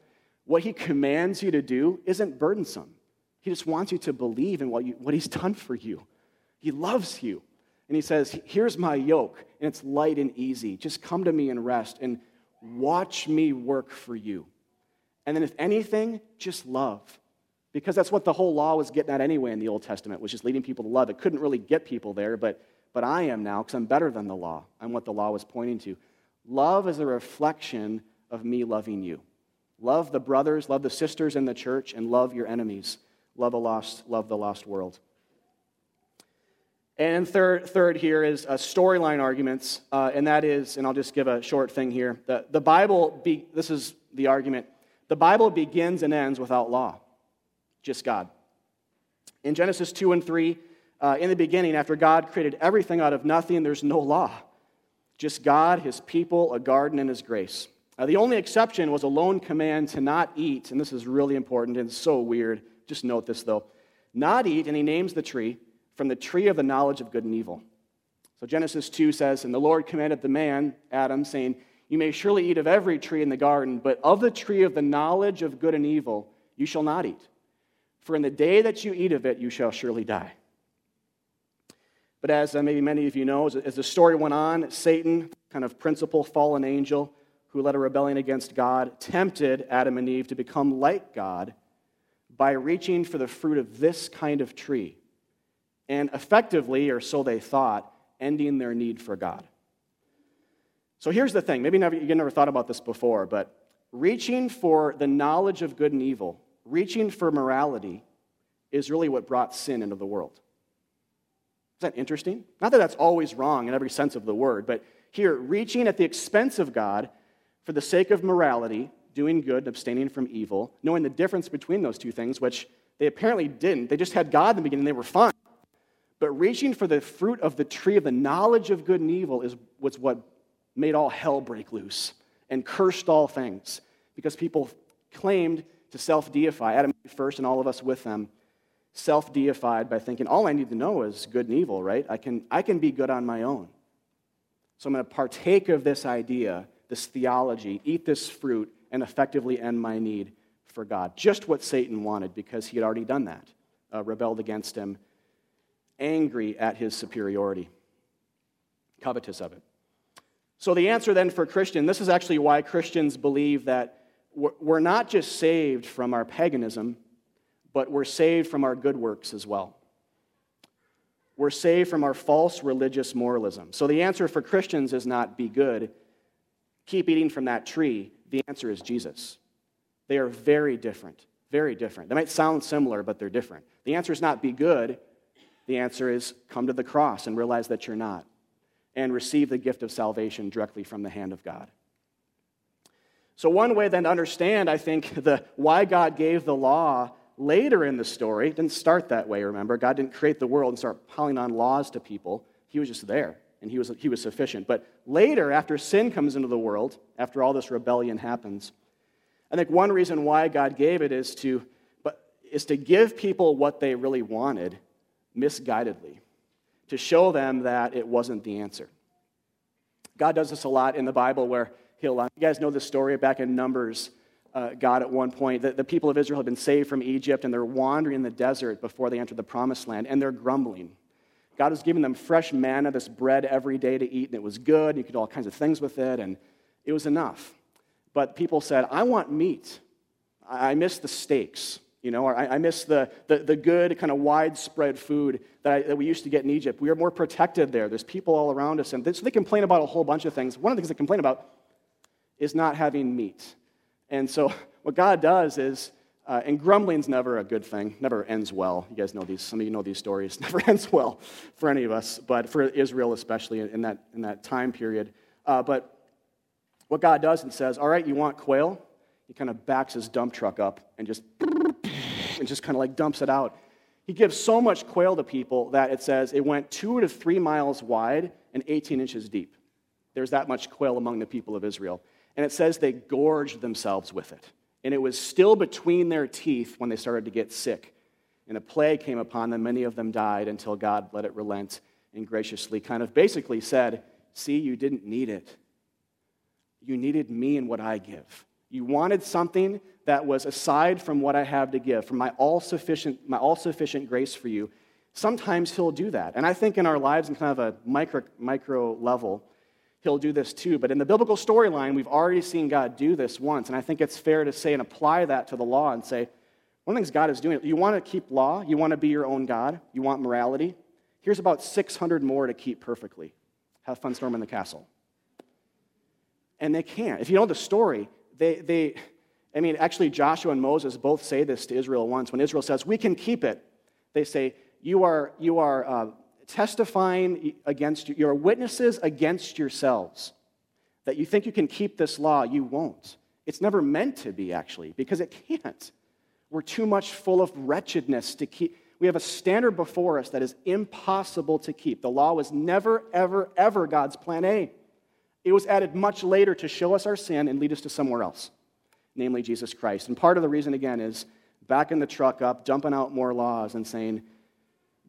What he commands you to do isn't burdensome. He just wants you to believe in what, you, what he's done for you. He loves you. And he says, Here's my yoke, and it's light and easy. Just come to me and rest and watch me work for you. And then, if anything, just love. Because that's what the whole law was getting at anyway in the Old Testament, was just leading people to love. It couldn't really get people there, but, but I am now because I'm better than the law. I'm what the law was pointing to. Love is a reflection of me loving you. Love the brothers, love the sisters in the church, and love your enemies. Love, a lost, love the lost world. And third, third here is uh, storyline arguments, uh, and that is, and I'll just give a short thing here. The, the Bible, be, this is the argument. The Bible begins and ends without law, just God. In Genesis 2 and 3, uh, in the beginning, after God created everything out of nothing, there's no law. Just God, His people, a garden, and His grace. Uh, the only exception was a lone command to not eat, and this is really important and so weird. Just note this though. Not eat, and He names the tree from the tree of the knowledge of good and evil. So Genesis 2 says, And the Lord commanded the man, Adam, saying, You may surely eat of every tree in the garden, but of the tree of the knowledge of good and evil you shall not eat. For in the day that you eat of it, you shall surely die. But as uh, maybe many of you know, as the story went on, Satan, kind of principal fallen angel who led a rebellion against God, tempted Adam and Eve to become like God by reaching for the fruit of this kind of tree and effectively, or so they thought, ending their need for God. So here's the thing maybe never, you never thought about this before, but reaching for the knowledge of good and evil, reaching for morality, is really what brought sin into the world. Is that interesting? Not that that's always wrong in every sense of the word, but here, reaching at the expense of God for the sake of morality, doing good, and abstaining from evil, knowing the difference between those two things, which they apparently didn't. They just had God in the beginning, they were fine. But reaching for the fruit of the tree of the knowledge of good and evil is what's what made all hell break loose and cursed all things because people claimed to self deify, Adam first and all of us with them, self deified by thinking, all I need to know is good and evil, right? I can, I can be good on my own. So I'm going to partake of this idea, this theology, eat this fruit, and effectively end my need for God. Just what Satan wanted because he had already done that, uh, rebelled against him angry at his superiority, covetous of it. So, the answer then for Christian, this is actually why Christians believe that we're not just saved from our paganism, but we're saved from our good works as well. We're saved from our false religious moralism. So, the answer for Christians is not be good, keep eating from that tree. The answer is Jesus. They are very different, very different. They might sound similar, but they're different. The answer is not be good, the answer is come to the cross and realize that you're not, and receive the gift of salvation directly from the hand of God. So, one way then to understand, I think, the, why God gave the law later in the story, didn't start that way, remember? God didn't create the world and start piling on laws to people. He was just there, and he was, he was sufficient. But later, after sin comes into the world, after all this rebellion happens, I think one reason why God gave it is to, but, is to give people what they really wanted misguidedly to show them that it wasn't the answer. God does this a lot in the Bible where he'll, uh, you guys know the story back in Numbers. Uh, God, at one point, the, the people of Israel had been saved from Egypt and they're wandering in the desert before they enter the promised land and they're grumbling. God was giving them fresh manna, this bread every day to eat, and it was good. You could do all kinds of things with it, and it was enough. But people said, I want meat. I miss the steaks. You know, I, I miss the, the, the, good, kind of widespread food that, I, that we used to get in Egypt. We are more protected there. There's people all around us. And they, so they complain about a whole bunch of things. One of the things they complain about is not having meat. And so what God does is, uh, and grumbling's never a good thing, never ends well. You guys know these, some of you know these stories, never ends well for any of us, but for Israel especially in that, in that time period. Uh, but what God does and says, all right, you want quail? He kind of backs his dump truck up and just, and just kind of like dumps it out. He gives so much quail to people that it says it went two to three miles wide and 18 inches deep. There's that much quail among the people of Israel. And it says they gorged themselves with it. And it was still between their teeth when they started to get sick. And a plague came upon them. Many of them died until God let it relent and graciously kind of basically said, See, you didn't need it. You needed me and what I give. You wanted something that was aside from what I have to give, from my all sufficient, my all sufficient grace for you. Sometimes he'll do that. And I think in our lives, in kind of a micro, micro level, he'll do this too. But in the biblical storyline, we've already seen God do this once. And I think it's fair to say and apply that to the law and say, one of the things God is doing, you want to keep law, you want to be your own God, you want morality. Here's about 600 more to keep perfectly. Have fun storming the castle. And they can't. If you know the story, they, they I mean, actually, Joshua and Moses both say this to Israel once. When Israel says, We can keep it, they say, You are, you are uh, testifying against, you are witnesses against yourselves. That you think you can keep this law, you won't. It's never meant to be, actually, because it can't. We're too much full of wretchedness to keep. We have a standard before us that is impossible to keep. The law was never, ever, ever God's plan A. It was added much later to show us our sin and lead us to somewhere else, namely Jesus Christ. And part of the reason, again, is backing the truck up, dumping out more laws, and saying,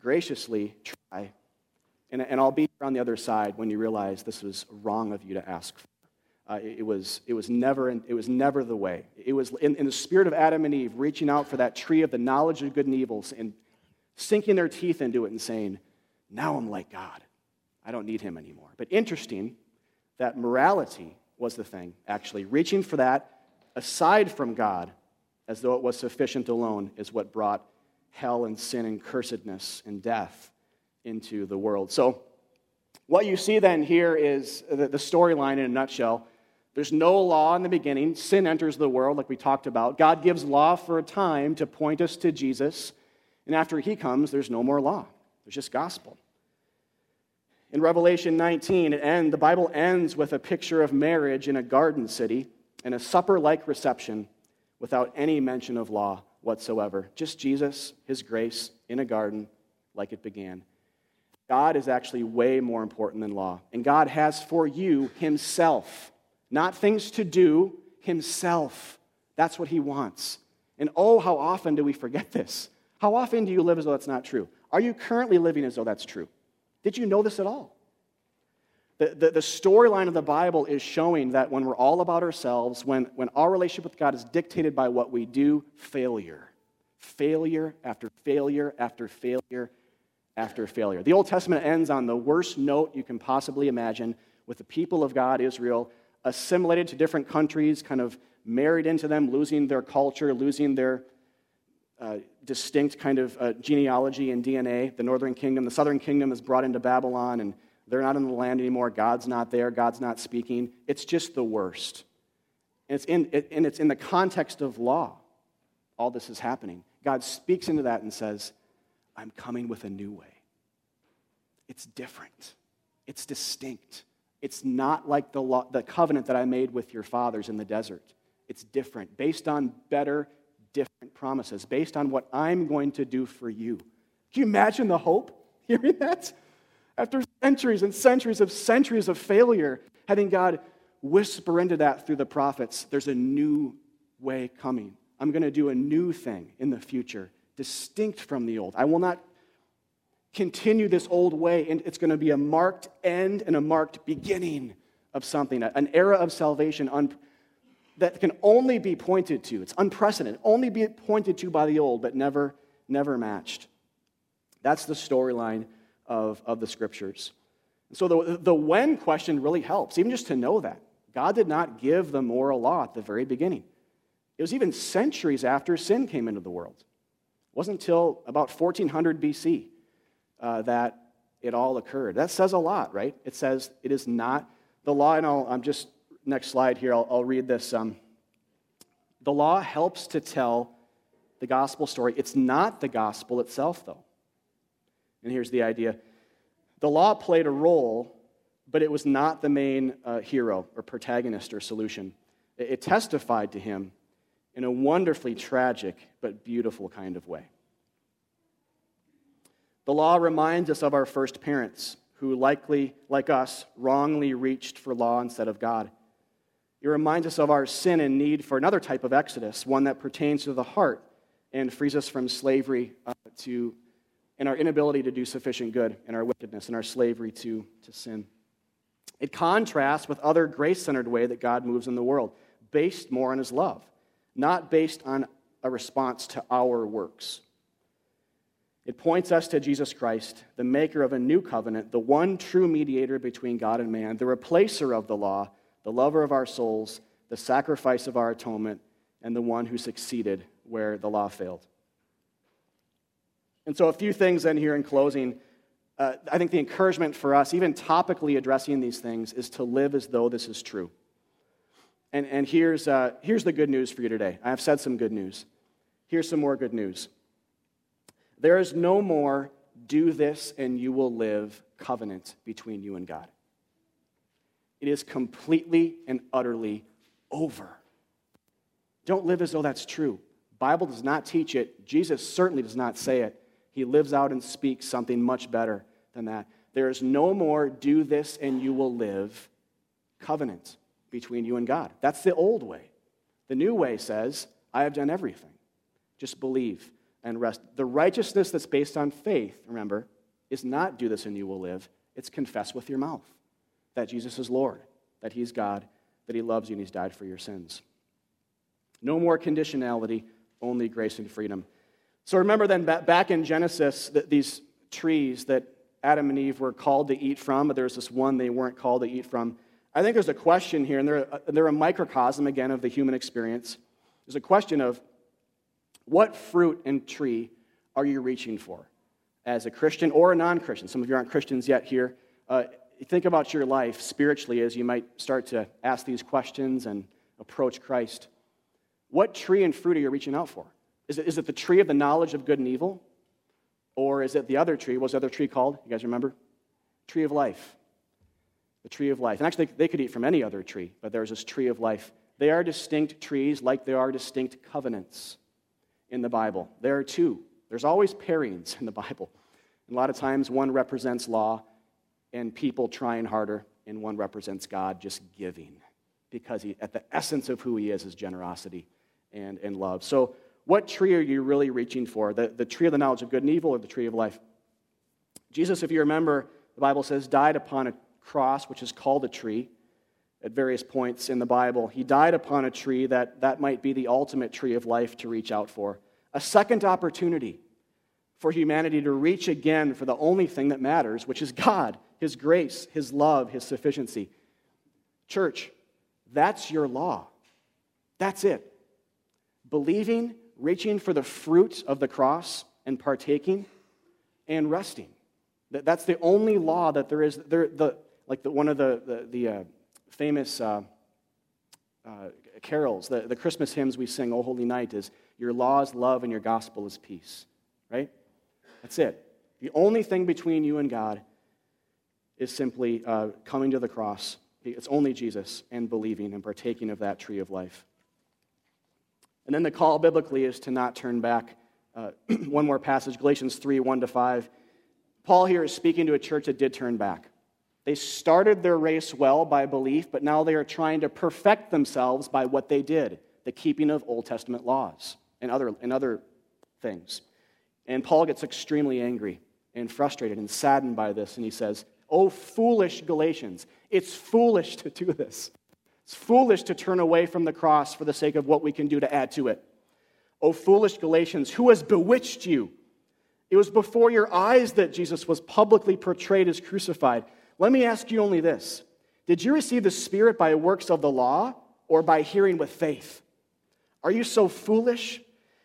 graciously, try. And, and I'll be on the other side when you realize this was wrong of you to ask for. Uh, it, was, it, was never, it was never the way. It was in, in the spirit of Adam and Eve reaching out for that tree of the knowledge of good and evils and sinking their teeth into it and saying, Now I'm like God. I don't need him anymore. But interesting, that morality was the thing, actually. Reaching for that aside from God, as though it was sufficient alone, is what brought hell and sin and cursedness and death into the world. So, what you see then here is the, storyline in a nutshell. There's no law in the beginning. Sin enters the world, like we talked about. God gives law for a time to point us to Jesus. And after he comes, there's no more law, there's just gospel. In Revelation 19, it the Bible ends with a picture of marriage in a garden city and a supper like reception without any mention of law whatsoever. Just Jesus, his grace in a garden like it began. God is actually way more important than law. And God has for you himself, not things to do, himself. That's what he wants. And oh, how often do we forget this? How often do you live as though that's not true? Are you currently living as though that's true? Did you know this at all? The, the, the storyline of the Bible is showing that when we're all about ourselves, when, when our relationship with God is dictated by what we do, failure. Failure after failure after failure after failure. The Old Testament ends on the worst note you can possibly imagine with the people of God, Israel, assimilated to different countries, kind of married into them, losing their culture, losing their uh, distinct kind of uh, genealogy and DNA. The northern kingdom, the southern kingdom is brought into Babylon, and they're not in the land anymore. God's not there. God's not speaking. It's just the worst. And it's in, it, and it's in the context of law. All this is happening. God speaks into that and says, I'm coming with a new way. It's different, it's distinct. It's not like the, law, the covenant that I made with your fathers in the desert. It's different, based on better different promises based on what I'm going to do for you. Can you imagine the hope hearing that? After centuries and centuries of centuries of failure, having God whisper into that through the prophets, there's a new way coming. I'm going to do a new thing in the future, distinct from the old. I will not continue this old way, and it's going to be a marked end and a marked beginning of something, an era of salvation that can only be pointed to. It's unprecedented, only be pointed to by the old, but never, never matched. That's the storyline of, of the scriptures. so the, the when question really helps, even just to know that. God did not give the moral law at the very beginning. It was even centuries after sin came into the world. It wasn't until about 1400 BC uh, that it all occurred. That says a lot, right? It says it is not the law, and I'll, I'm just next slide here, I'll, I'll read this. Um, The law helps to tell the gospel story. It's not the gospel itself, though. And here's the idea the law played a role, but it was not the main uh, hero or protagonist or solution. It, it testified to him in a wonderfully tragic but beautiful kind of way. The law reminds us of our first parents who, likely, like us, wrongly reached for law instead of God. It reminds us of our sin and need for another type of exodus, one that pertains to the heart and frees us from slavery uh, to and our inability to do sufficient good and our wickedness and our slavery to, to sin. It contrasts with other grace centered way that God moves in the world, based more on his love, not based on a response to our works. It points us to Jesus Christ, the maker of a new covenant, the one true mediator between God and man, the replacer of the law, the lover of our souls, the sacrifice of our atonement, and the one who succeeded where the law failed. And so, a few things then here in closing. Uh, I think the encouragement for us, even topically addressing these things, is to live as though this is true. And, and here's, uh, here's the good news for you today. I have said some good news. Here's some more good news. There is no more do this and you will live covenant between you and God. It is completely and utterly over. Don't live as though that's true. Bible does not teach it. Jesus certainly does not say it. He lives out and speaks something much better than that. There is no more do this and you will live covenant between you and God. That's the old way. The new way says, I have done everything. Just believe and rest. The righteousness that's based on faith, remember, is not do this and you will live. It's confess with your mouth that Jesus is Lord, that He's God, that He loves you and He's died for your sins. No more conditionality, only grace and freedom. So remember then, back in Genesis, that these trees that Adam and Eve were called to eat from, but there's this one they weren't called to eat from. I think there's a question here, and they're, they're a microcosm again of the human experience. There's a question of what fruit and tree are you reaching for as a Christian or a non Christian? Some of you aren't Christians yet here. Uh, think about your life spiritually as you might start to ask these questions and approach Christ. What tree and fruit are you reaching out for? Is it, is it the tree of the knowledge of good and evil? Or is it the other tree? What's the other tree called? You guys remember? Tree of life. The tree of life. And actually, they could eat from any other tree, but there's this tree of life. They are distinct trees like there are distinct covenants in the Bible. There are two. There's always pairings in the Bible. And a lot of times, one represents law and people trying harder, and one represents God just giving because he, at the essence of who he is is generosity and, and love. So, what tree are you really reaching for? The, the tree of the knowledge of good and evil or the tree of life? Jesus, if you remember, the Bible says, died upon a cross, which is called a tree at various points in the Bible. He died upon a tree that, that might be the ultimate tree of life to reach out for. A second opportunity for humanity to reach again for the only thing that matters, which is God, His grace, His love, His sufficiency. Church, that's your law. That's it. Believing, reaching for the fruit of the cross, and partaking, and resting. That's the only law that there is. There, the, like the, one of the, the, the uh, famous uh, uh, carols, the, the Christmas hymns we sing, O Holy Night, is Your law is love and your gospel is peace. Right? That's it. The only thing between you and God is simply uh, coming to the cross it's only Jesus and believing and partaking of that tree of life. And then the call biblically is to not turn back. Uh, one more passage, Galatians 3 1 to 5. Paul here is speaking to a church that did turn back. They started their race well by belief, but now they are trying to perfect themselves by what they did the keeping of Old Testament laws and other, and other things. And Paul gets extremely angry and frustrated and saddened by this, and he says, Oh, foolish Galatians, it's foolish to do this. It's foolish to turn away from the cross for the sake of what we can do to add to it. Oh, foolish Galatians, who has bewitched you? It was before your eyes that Jesus was publicly portrayed as crucified. Let me ask you only this Did you receive the Spirit by works of the law or by hearing with faith? Are you so foolish?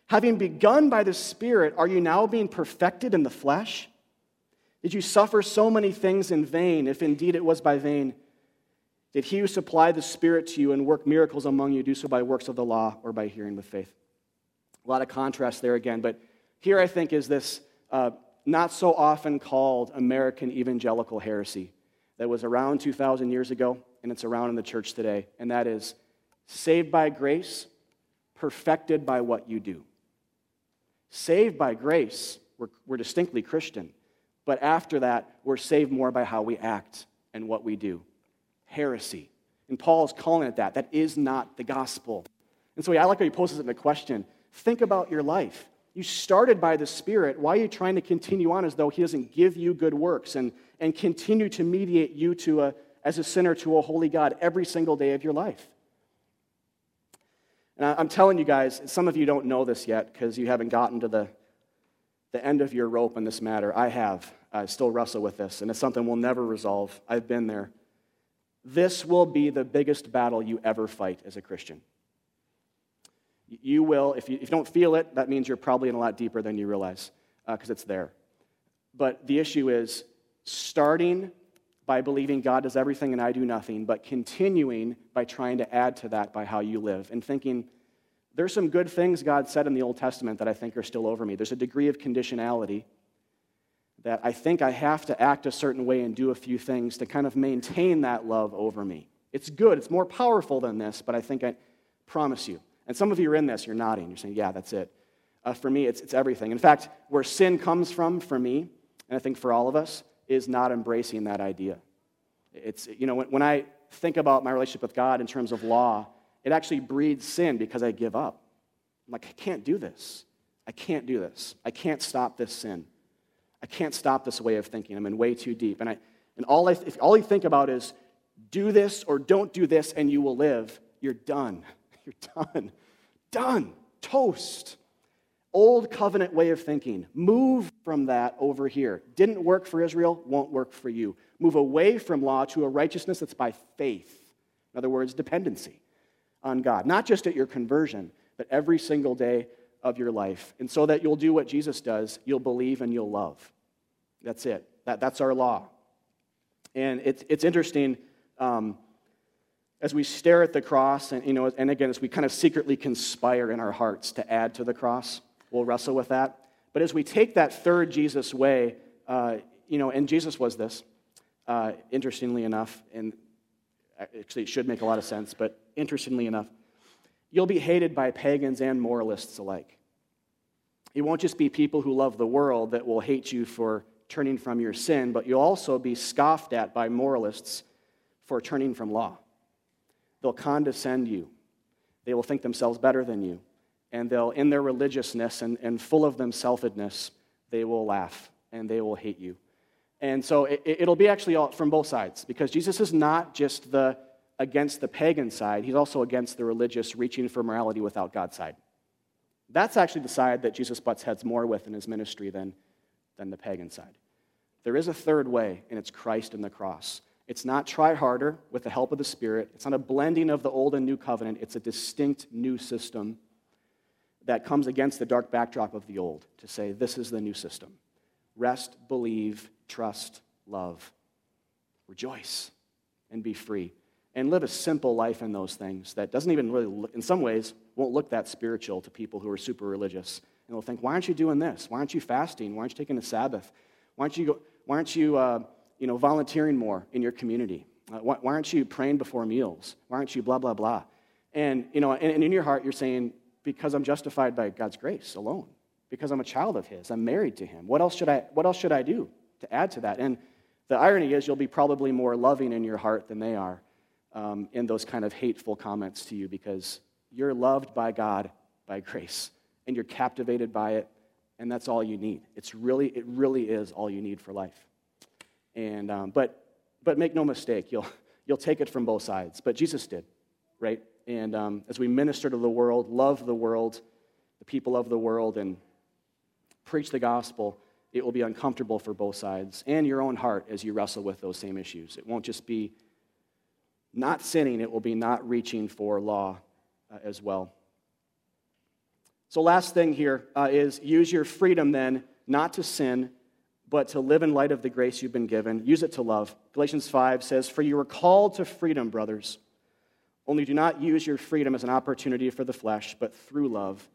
Having begun by the Spirit, are you now being perfected in the flesh? Did you suffer so many things in vain, if indeed it was by vain? Did he who supplied the Spirit to you and work miracles among you do so by works of the law or by hearing with faith? A lot of contrast there again, but here I think is this uh, not so often called American evangelical heresy that was around 2,000 years ago and it's around in the church today, and that is saved by grace, perfected by what you do. Saved by grace, we're, we're distinctly Christian, but after that, we're saved more by how we act and what we do heresy. And Paul is calling it that. That is not the gospel. And so I like how he poses it in a question. Think about your life. You started by the Spirit. Why are you trying to continue on as though He doesn't give you good works and, and continue to mediate you to a, as a sinner to a holy God every single day of your life? And I'm telling you guys, some of you don't know this yet because you haven't gotten to the, the end of your rope in this matter. I have. I still wrestle with this, and it's something we'll never resolve. I've been there. This will be the biggest battle you ever fight as a Christian. You will, if you, if you don't feel it, that means you're probably in a lot deeper than you realize because uh, it's there. But the issue is starting by believing God does everything and I do nothing, but continuing by trying to add to that by how you live and thinking, there's some good things God said in the Old Testament that I think are still over me. There's a degree of conditionality that I think I have to act a certain way and do a few things to kind of maintain that love over me. It's good, it's more powerful than this, but I think I promise you. And some of you are in this, you're nodding, you're saying, yeah, that's it. Uh, for me, it's, it's everything. In fact, where sin comes from for me, and I think for all of us, is not embracing that idea. It's, you know, when, when I think about my relationship with God in terms of law, it actually breeds sin because I give up. I'm like, I can't do this. I can't do this. I can't stop this sin. I can't stop this way of thinking. I'm in way too deep. And, I, and all, I, if all you think about is do this or don't do this and you will live, you're done. You're done. Done. Toast. Old covenant way of thinking. Move from that over here. Didn't work for Israel, won't work for you. Move away from law to a righteousness that's by faith. In other words, dependency on God. Not just at your conversion, but every single day of your life. And so that you'll do what Jesus does, you'll believe and you'll love. That's it. That, that's our law. And it's, it's interesting um, as we stare at the cross, and, you know, and again, as we kind of secretly conspire in our hearts to add to the cross, we'll wrestle with that. But as we take that third Jesus way, uh, you know, and Jesus was this, uh, interestingly enough, and actually it should make a lot of sense, but interestingly enough, you'll be hated by pagans and moralists alike. It won't just be people who love the world that will hate you for turning from your sin, but you'll also be scoffed at by moralists for turning from law. They'll condescend you, they will think themselves better than you, and they'll, in their religiousness and, and full of themselfedness, they will laugh and they will hate you. And so it, will be actually all, from both sides because Jesus is not just the against the pagan side, he's also against the religious reaching for morality without God side. That's actually the side that Jesus butts heads more with in his ministry than than the pagan side. There is a third way, and it's Christ and the cross. It's not try harder with the help of the Spirit. It's not a blending of the old and new covenant. It's a distinct new system that comes against the dark backdrop of the old to say, this is the new system. Rest, believe, trust, love, rejoice, and be free. And live a simple life in those things that doesn't even really, in some ways, won't look that spiritual to people who are super religious and they'll think, why aren't you doing this? Why aren't you fasting? Why aren't you taking a Sabbath? Why aren't you, go, why aren't you, uh, you know, volunteering more in your community? Uh, why, why, aren't you praying before meals? Why aren't you blah, blah, blah? And, you know, and, and in your heart, you're saying, because I'm justified by God's grace alone, because I'm a child of His, I'm married to Him. What else should I, what else should I do to add to that? And the irony is, you'll be probably more loving in your heart than they are um, in those kind of hateful comments to you because you're loved by God by grace and you're captivated by it, and that's all you need. It's really, it really is all you need for life. And, um, but, but make no mistake, you'll, you'll take it from both sides. But Jesus did, right? And um, as we minister to the world, love the world, the people of the world, and preach the gospel, it will be uncomfortable for both sides and your own heart as you wrestle with those same issues. It won't just be not sinning, it will be not reaching for law uh, as well. So, last thing here uh, is use your freedom then not to sin, but to live in light of the grace you've been given. Use it to love. Galatians 5 says, For you were called to freedom, brothers. Only do not use your freedom as an opportunity for the flesh, but through love,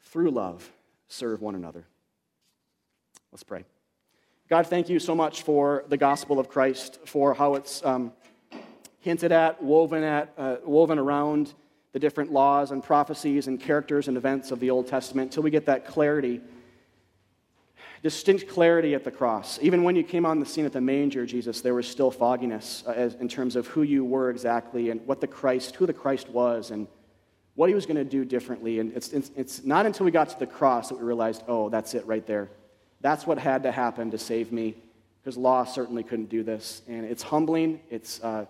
through love, serve one another. Let's pray. God, thank you so much for the gospel of Christ, for how it's um, hinted at, woven at, uh, woven around the different laws and prophecies and characters and events of the Old Testament until we get that clarity, distinct clarity at the cross. Even when you came on the scene at the manger, Jesus, there was still fogginess uh, in terms of who you were exactly and what the Christ, who the Christ was, and what he was going to do differently. And it's, it's, it's not until we got to the cross that we realized, oh, that's it right there. That's what had to happen to save me, because law certainly couldn't do this. And it's humbling, it's, uh,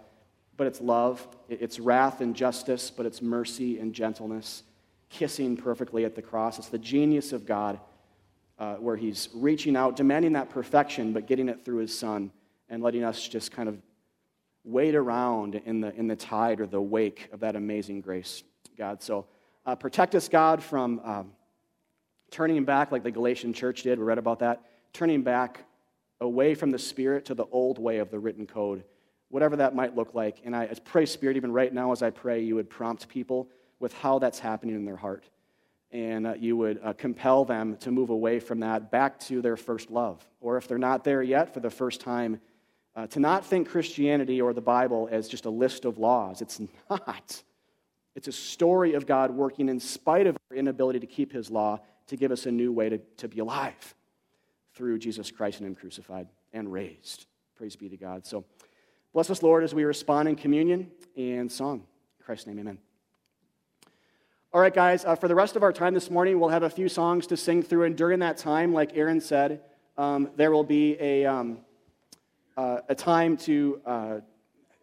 but it's love. It's wrath and justice, but it's mercy and gentleness, kissing perfectly at the cross. It's the genius of God, uh, where He's reaching out, demanding that perfection, but getting it through His Son and letting us just kind of wade around in the, in the tide or the wake of that amazing grace, God. So uh, protect us, God, from. Um, turning back like the Galatian church did. We read about that. Turning back away from the Spirit to the old way of the written code, whatever that might look like. And I pray, Spirit, even right now as I pray, you would prompt people with how that's happening in their heart. And uh, you would uh, compel them to move away from that back to their first love. Or if they're not there yet for the first time, uh, to not think Christianity or the Bible as just a list of laws. It's not. It's a story of God working in spite of our inability to keep his law to give us a new way to, to be alive through Jesus Christ and Him crucified and raised. Praise be to God. So, bless us, Lord, as we respond in communion and song. In Christ's name, amen. All right, guys, uh, for the rest of our time this morning, we'll have a few songs to sing through. And during that time, like Aaron said, um, there will be a, um, uh, a time to uh,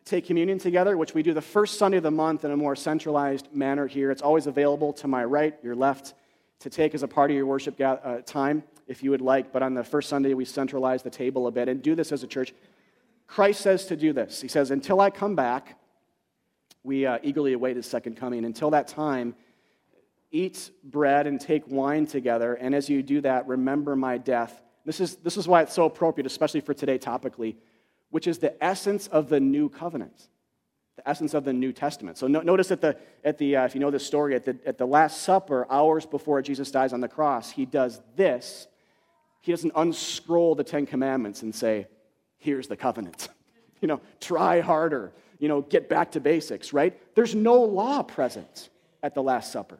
take communion together, which we do the first Sunday of the month in a more centralized manner here. It's always available to my right, your left to take as a part of your worship uh, time if you would like. But on the first Sunday, we centralize the table a bit and do this as a church. Christ says to do this. He says, Until I come back, we uh, eagerly await his second coming. Until that time, eat bread and take wine together. And as you do that, remember my death. This is, this is why it's so appropriate, especially for today topically, which is the essence of the new covenant the essence of the New Testament. So no, notice at the, at the uh, if you know this story, at the, at the Last Supper, hours before Jesus dies on the cross, he does this. He doesn't unscroll the Ten Commandments and say, here's the covenant. you know, try harder. You know, get back to basics, right? There's no law present at the Last Supper.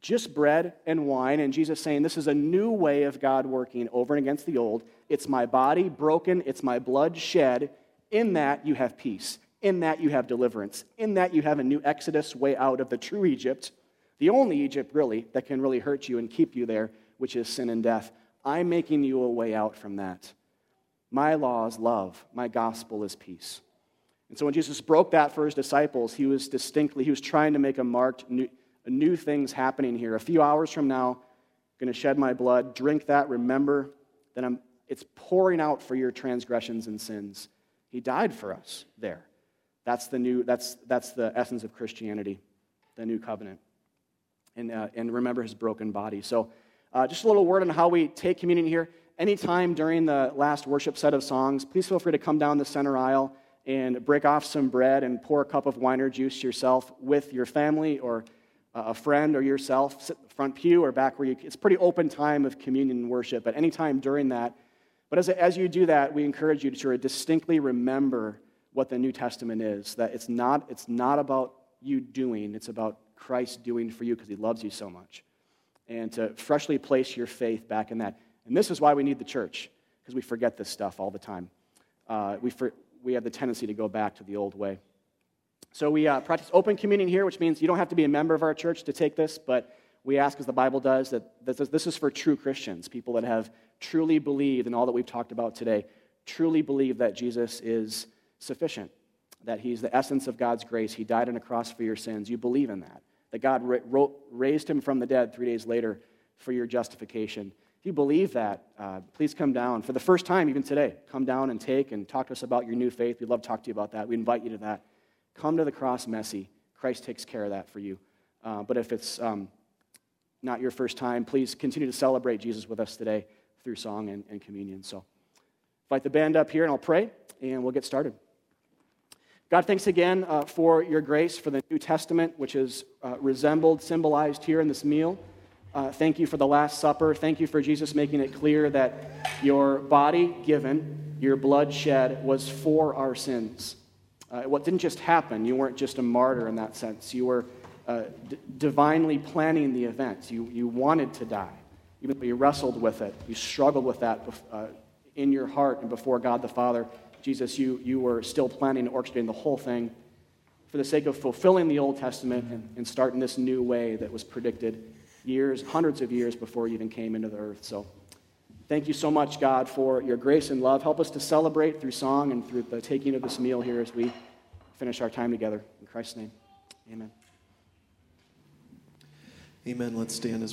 Just bread and wine, and Jesus saying, This is a new way of God working over and against the old. It's my body broken, it's my blood shed. In that, you have peace. In that you have deliverance. In that you have a new exodus way out of the true Egypt, the only Egypt really that can really hurt you and keep you there, which is sin and death. I'm making you a way out from that. My law is love, my gospel is peace. And so when Jesus broke that for his disciples, he was distinctly, he was trying to make a marked new, new things happening here. A few hours from now, going to shed my blood. Drink that. Remember that I'm, it's pouring out for your transgressions and sins. He died for us there. That's the new, that's, that's the essence of Christianity, the new covenant. And, uh, and remember his broken body. So, uh, just a little word on how we take communion here. Anytime during the last worship set of songs, please feel free to come down the center aisle and break off some bread and pour a cup of wine or juice yourself with your family or uh, a friend or yourself. Sit in the front pew or back where you. It's pretty open time of communion and worship. At any time during that, but as, as you do that, we encourage you to sort of distinctly remember what the New Testament is that it's not, it's not about you doing, it's about Christ doing for you because he loves you so much. And to freshly place your faith back in that. And this is why we need the church, because we forget this stuff all the time. Uh, we, for, we have the tendency to go back to the old way. So we uh, practice open communion here, which means you don't have to be a member of our church to take this, but we ask, as the Bible does, that this is, for true Christians, people that have truly believed in all that we've talked about today, truly believe that Jesus is sufficient, that He's the essence of God's grace. He died on a cross for your sins. You believe in that, that God ra- raised Him from the dead three days later for your justification. If you believe that, uh, please come down. For the first time, even today, come down and take and talk to us about your new faith. We'd love to talk to you about that. We invite you to that. Come to the cross messy. Christ takes care of that for you. Uh, but if it's um, not your first time, please continue to celebrate Jesus with us today. through song and, and communion. So invite the band up here and I'll pray and we'll get started. God, thanks again uh, for your grace for the New Testament, which is uh, resembled, symbolized here in this meal. Uh, thank you for the Last Supper. Thank you for Jesus making it clear that your body given, your blood shed, was for our sins. Uh, what didn't just happen, you weren't just a martyr in that sense. You were uh, d- divinely planning the event. You, you wanted to die, even though you wrestled with it. You struggled with that uh, in your heart and before God the Father. Jesus, you, you were still planning and orchestrating the whole thing for the sake of fulfilling the Old Testament and, and starting this new way that was predicted years, hundreds of years before you even came into the earth. So thank you so much, God, for your grace and love. Help us to celebrate through song and through the taking of this meal here as we finish our time together. In Christ's name, amen. Amen. Let's stand as we